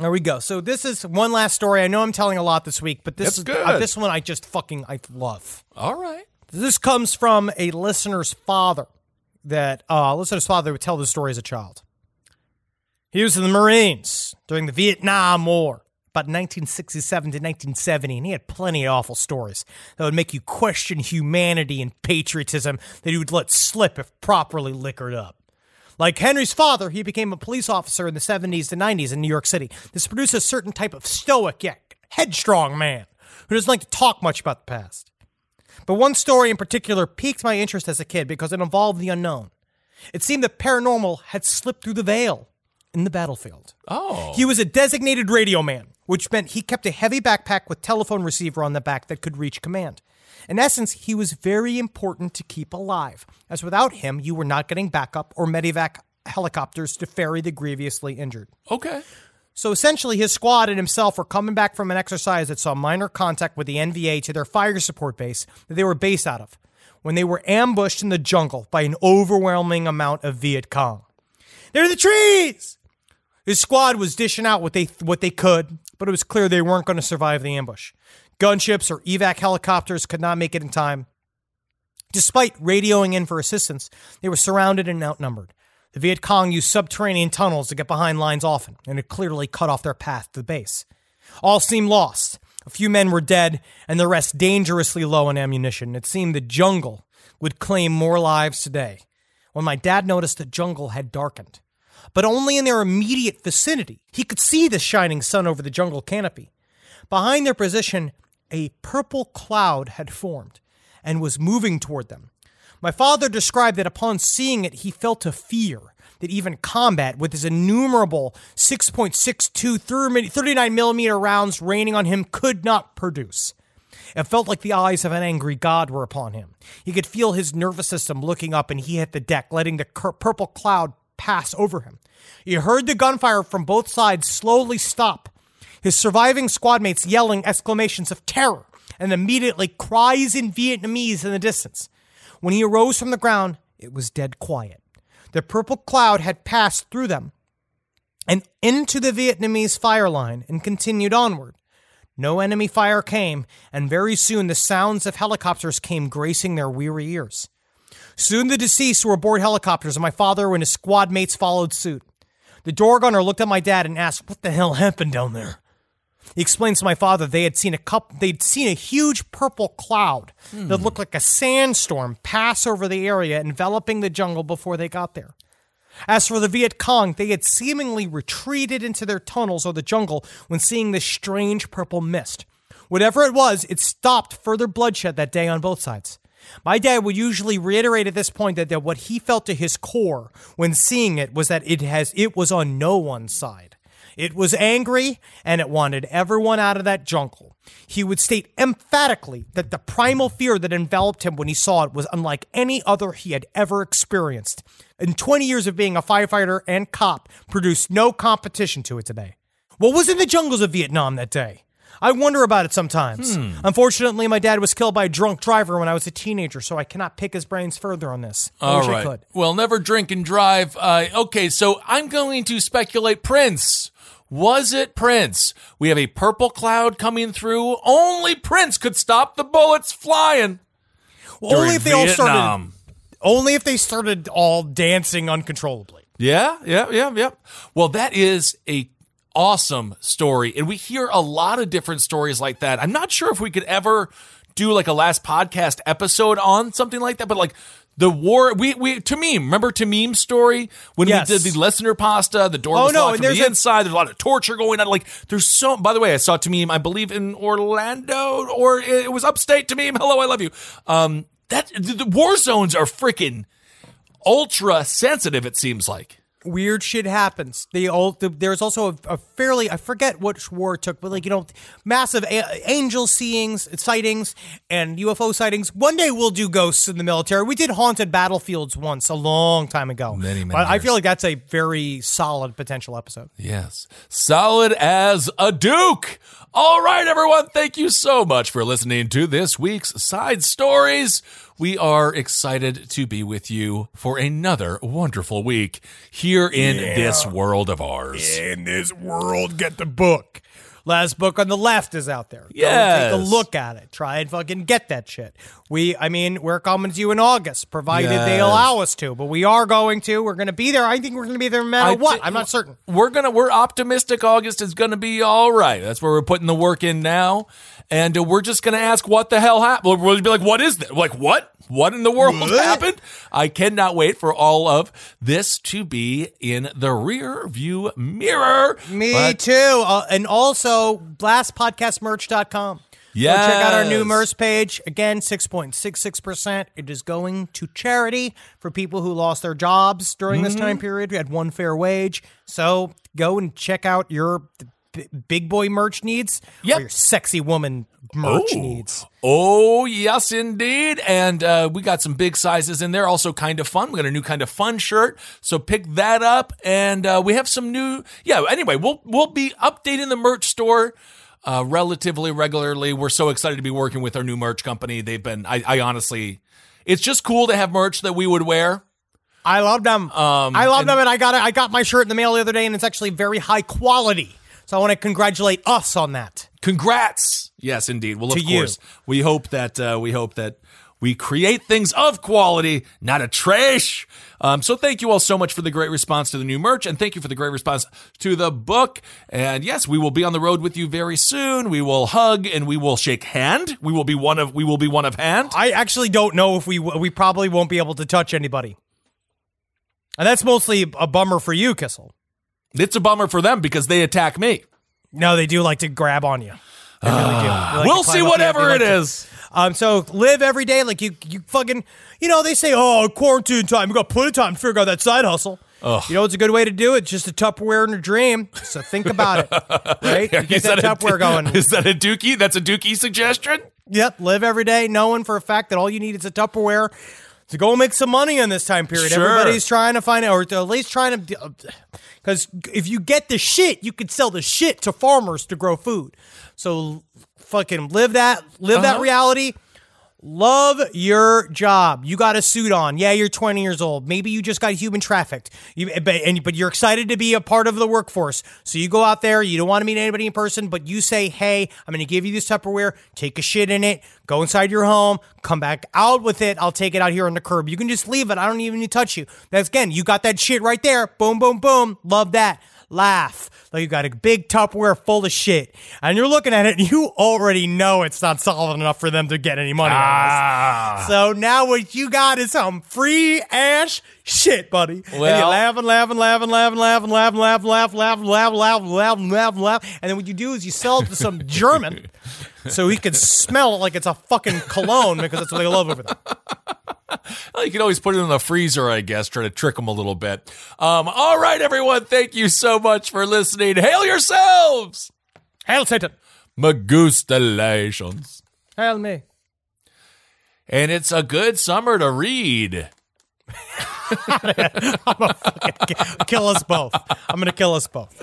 There we go. So this is one last story. I know I'm telling a lot this week, but this That's is good. uh, this one I just fucking I love. All right. This comes from a listener's father. That uh, listener's father would tell this story as a child. He was in the Marines during the Vietnam War, about 1967 to 1970, and he had plenty of awful stories that would make you question humanity and patriotism that he would let slip if properly liquored up. Like Henry's father, he became a police officer in the 70s to 90s in New York City. This produced a certain type of stoic yet headstrong man who doesn't like to talk much about the past. But one story in particular piqued my interest as a kid because it involved the unknown. It seemed that paranormal had slipped through the veil in the battlefield. Oh. He was a designated radio man, which meant he kept a heavy backpack with telephone receiver on the back that could reach command. In essence, he was very important to keep alive, as without him, you were not getting backup or medevac helicopters to ferry the grievously injured. Okay. So essentially, his squad and himself were coming back from an exercise that saw minor contact with the NVA to their fire support base that they were based out of when they were ambushed in the jungle by an overwhelming amount of Viet Cong. They're the trees! His squad was dishing out what they what they could, but it was clear they weren't going to survive the ambush. Gunships or evac helicopters could not make it in time. Despite radioing in for assistance, they were surrounded and outnumbered. The Viet Cong used subterranean tunnels to get behind lines often, and it clearly cut off their path to the base. All seemed lost. A few men were dead, and the rest dangerously low on ammunition. It seemed the jungle would claim more lives today. When my dad noticed the jungle had darkened, but only in their immediate vicinity. He could see the shining sun over the jungle canopy. Behind their position, a purple cloud had formed and was moving toward them. My father described that upon seeing it, he felt a fear that even combat with his innumerable 6.62 39 millimeter rounds raining on him could not produce. It felt like the eyes of an angry god were upon him. He could feel his nervous system looking up, and he hit the deck, letting the purple cloud pass over him. He heard the gunfire from both sides slowly stop, his surviving squadmates yelling exclamations of terror and immediately cries in Vietnamese in the distance. When he arose from the ground, it was dead quiet. The purple cloud had passed through them and into the Vietnamese fire line and continued onward. No enemy fire came, and very soon the sounds of helicopters came gracing their weary ears. Soon the deceased were aboard helicopters, and my father and his squad mates followed suit. The door gunner looked at my dad and asked, "What the hell happened down there?" He explains to my father they had seen a cup, they'd seen a huge purple cloud that hmm. looked like a sandstorm pass over the area, enveloping the jungle before they got there. As for the Viet Cong, they had seemingly retreated into their tunnels or the jungle when seeing this strange purple mist. Whatever it was, it stopped further bloodshed that day on both sides. My dad would usually reiterate at this point that, that what he felt to his core when seeing it was that it has it was on no one's side. It was angry and it wanted everyone out of that jungle. He would state emphatically that the primal fear that enveloped him when he saw it was unlike any other he had ever experienced. In 20 years of being a firefighter and cop, produced no competition to it today. What was in the jungles of Vietnam that day? I wonder about it sometimes. Hmm. Unfortunately, my dad was killed by a drunk driver when I was a teenager, so I cannot pick his brains further on this. I All could. Well, never drink and drive. Uh, okay, so I'm going to speculate Prince. Was it Prince? We have a purple cloud coming through. Only Prince could stop the bullets flying. Well, only if they all started. Only if they started all dancing uncontrollably. Yeah, yeah, yeah, yeah. Well, that is a awesome story, and we hear a lot of different stories like that. I'm not sure if we could ever do like a last podcast episode on something like that, but like the war, we we Tamim, remember Tamim's story when Yes. we did the listener pasta, the door Oh, was no, locked and from there's the a- inside. There's a lot of torture going on. Like there's so. By the way, I saw Tamim, I believe in Orlando, or it was upstate. to Tamim, hello, I love you. Um, that the, the war zones are freaking ultra sensitive. It seems like. Weird shit happens. They all the, there's also a, a fairly I forget which war took, but like you know, massive a- angel seeings, sightings, and UFO sightings. One day we'll do ghosts in the military. We did haunted battlefields once a long time ago. Many, many But I years. feel like that's a very solid potential episode. Yes. Solid as a Duke. All right, everyone. Thank you so much for listening to this week's Side Stories. we are excited to be with you for another wonderful week here in Yeah. this world of ours. In this world, get the book. Last book on the left is out there. Yeah, Yes. take a look at it. Try and fucking get that shit. We, I mean, we're coming to you in August, provided they allow us to. But we are going to. We're going to be there. I think we're going to be there no matter I what. thi- I'm not certain. We're gonna we're optimistic. August is gonna be all right. That's where we're putting the work in now, and uh, we're just gonna ask what the hell happened. We'll be like, what is that? Like what? What in the world happened? I cannot wait for all of this to be in the rear view mirror. Me But- too. Uh, and also, blastpodcastmerch.com. Go check out our new merch page. Again, 6.66%. It is going to charity for people who lost their jobs during this Mm-hmm. time period. We had one fair wage. So go and check out your b- big boy merch needs or your sexy woman merch needs. Oh, yes, indeed. And uh, we got some big sizes in there. Also, kind of fun. We got a new kind of fun shirt. So pick that up. And uh, we have some new. Yeah. Anyway, we'll we'll be updating the merch store. Uh, relatively regularly. We're so excited to be working with our new merch company. They've been, I, I honestly, it's just cool to have merch that we would wear. I love them. Um, I love them, and I got it. I got my shirt in the mail the other day, and it's actually very high quality. So I want to congratulate us on that. Congrats. Yes, indeed. Well, of To you. course, we hope that uh, we hope that we create things of quality, not a trash. Um, so thank you all so much for the great response to the new merch, and thank you for the great response to the book. And yes, we will be on the road with you very soon. We will hug and we will shake hand. We will be one of we will be one of hand. I actually don't know if we we probably won't be able to touch anybody, and that's mostly a bummer for you, Kissel. It's a bummer for them because they attack me. No, they do like to grab on you. They really do. They like. We'll to see climb up you. whatever They like to- is. Um, so live every day like you you fucking you know they say oh quarantine time we got plenty of time to figure out that side hustle. You know it's a good way to do it. Just a Tupperware in a dream. So think about it, right? You get Is that, a- Tupperware going. Is that a dookie? That's a dookie suggestion. Yep, live every day knowing for a fact that all you need is a Tupperware to go make some money in this time period. Sure. Everybody's trying to find it, or at least trying to, because if you get the shit, you could sell the shit to farmers to grow food. So fucking live that, live that Uh-huh. reality. Love your job. You got a suit on. Yeah, you're 20 years old. Maybe you just got human trafficked. You, but, and, but you're excited to be a part of the workforce. So you go out there. You don't want to meet anybody in person, but you say, "Hey, I'm going to give you this Tupperware. Take a shit in it. Go inside your home. Come back out with it. I'll take it out here on the curb. You can just leave it. I don't even need to touch you. That's again, you got that shit right there. Boom, boom, boom. Love that." Laugh like you got a big Tupperware full of shit, and you're looking at it, and you already know it's not solid enough for them to get any money. Ah. So now what you got is some free ass shit, buddy. and you Well- laugh and laugh and laugh and laugh and laugh and laugh and laugh and laugh laugh laugh laugh laugh laugh and laugh and laugh. And then what you do is you sell it to some German, so he can smell it like it's a fucking cologne because that's what they love over there. Well, you can always put it in the freezer, I guess, try to trick them a little bit. Um, all right, everyone, thank you so much for listening. Hail yourselves! Hail Satan! Magustalations. Hail me! And it's a good summer to read. Kill us both. I'm gonna kill us both.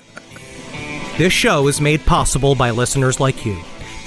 This show is made possible by listeners like you.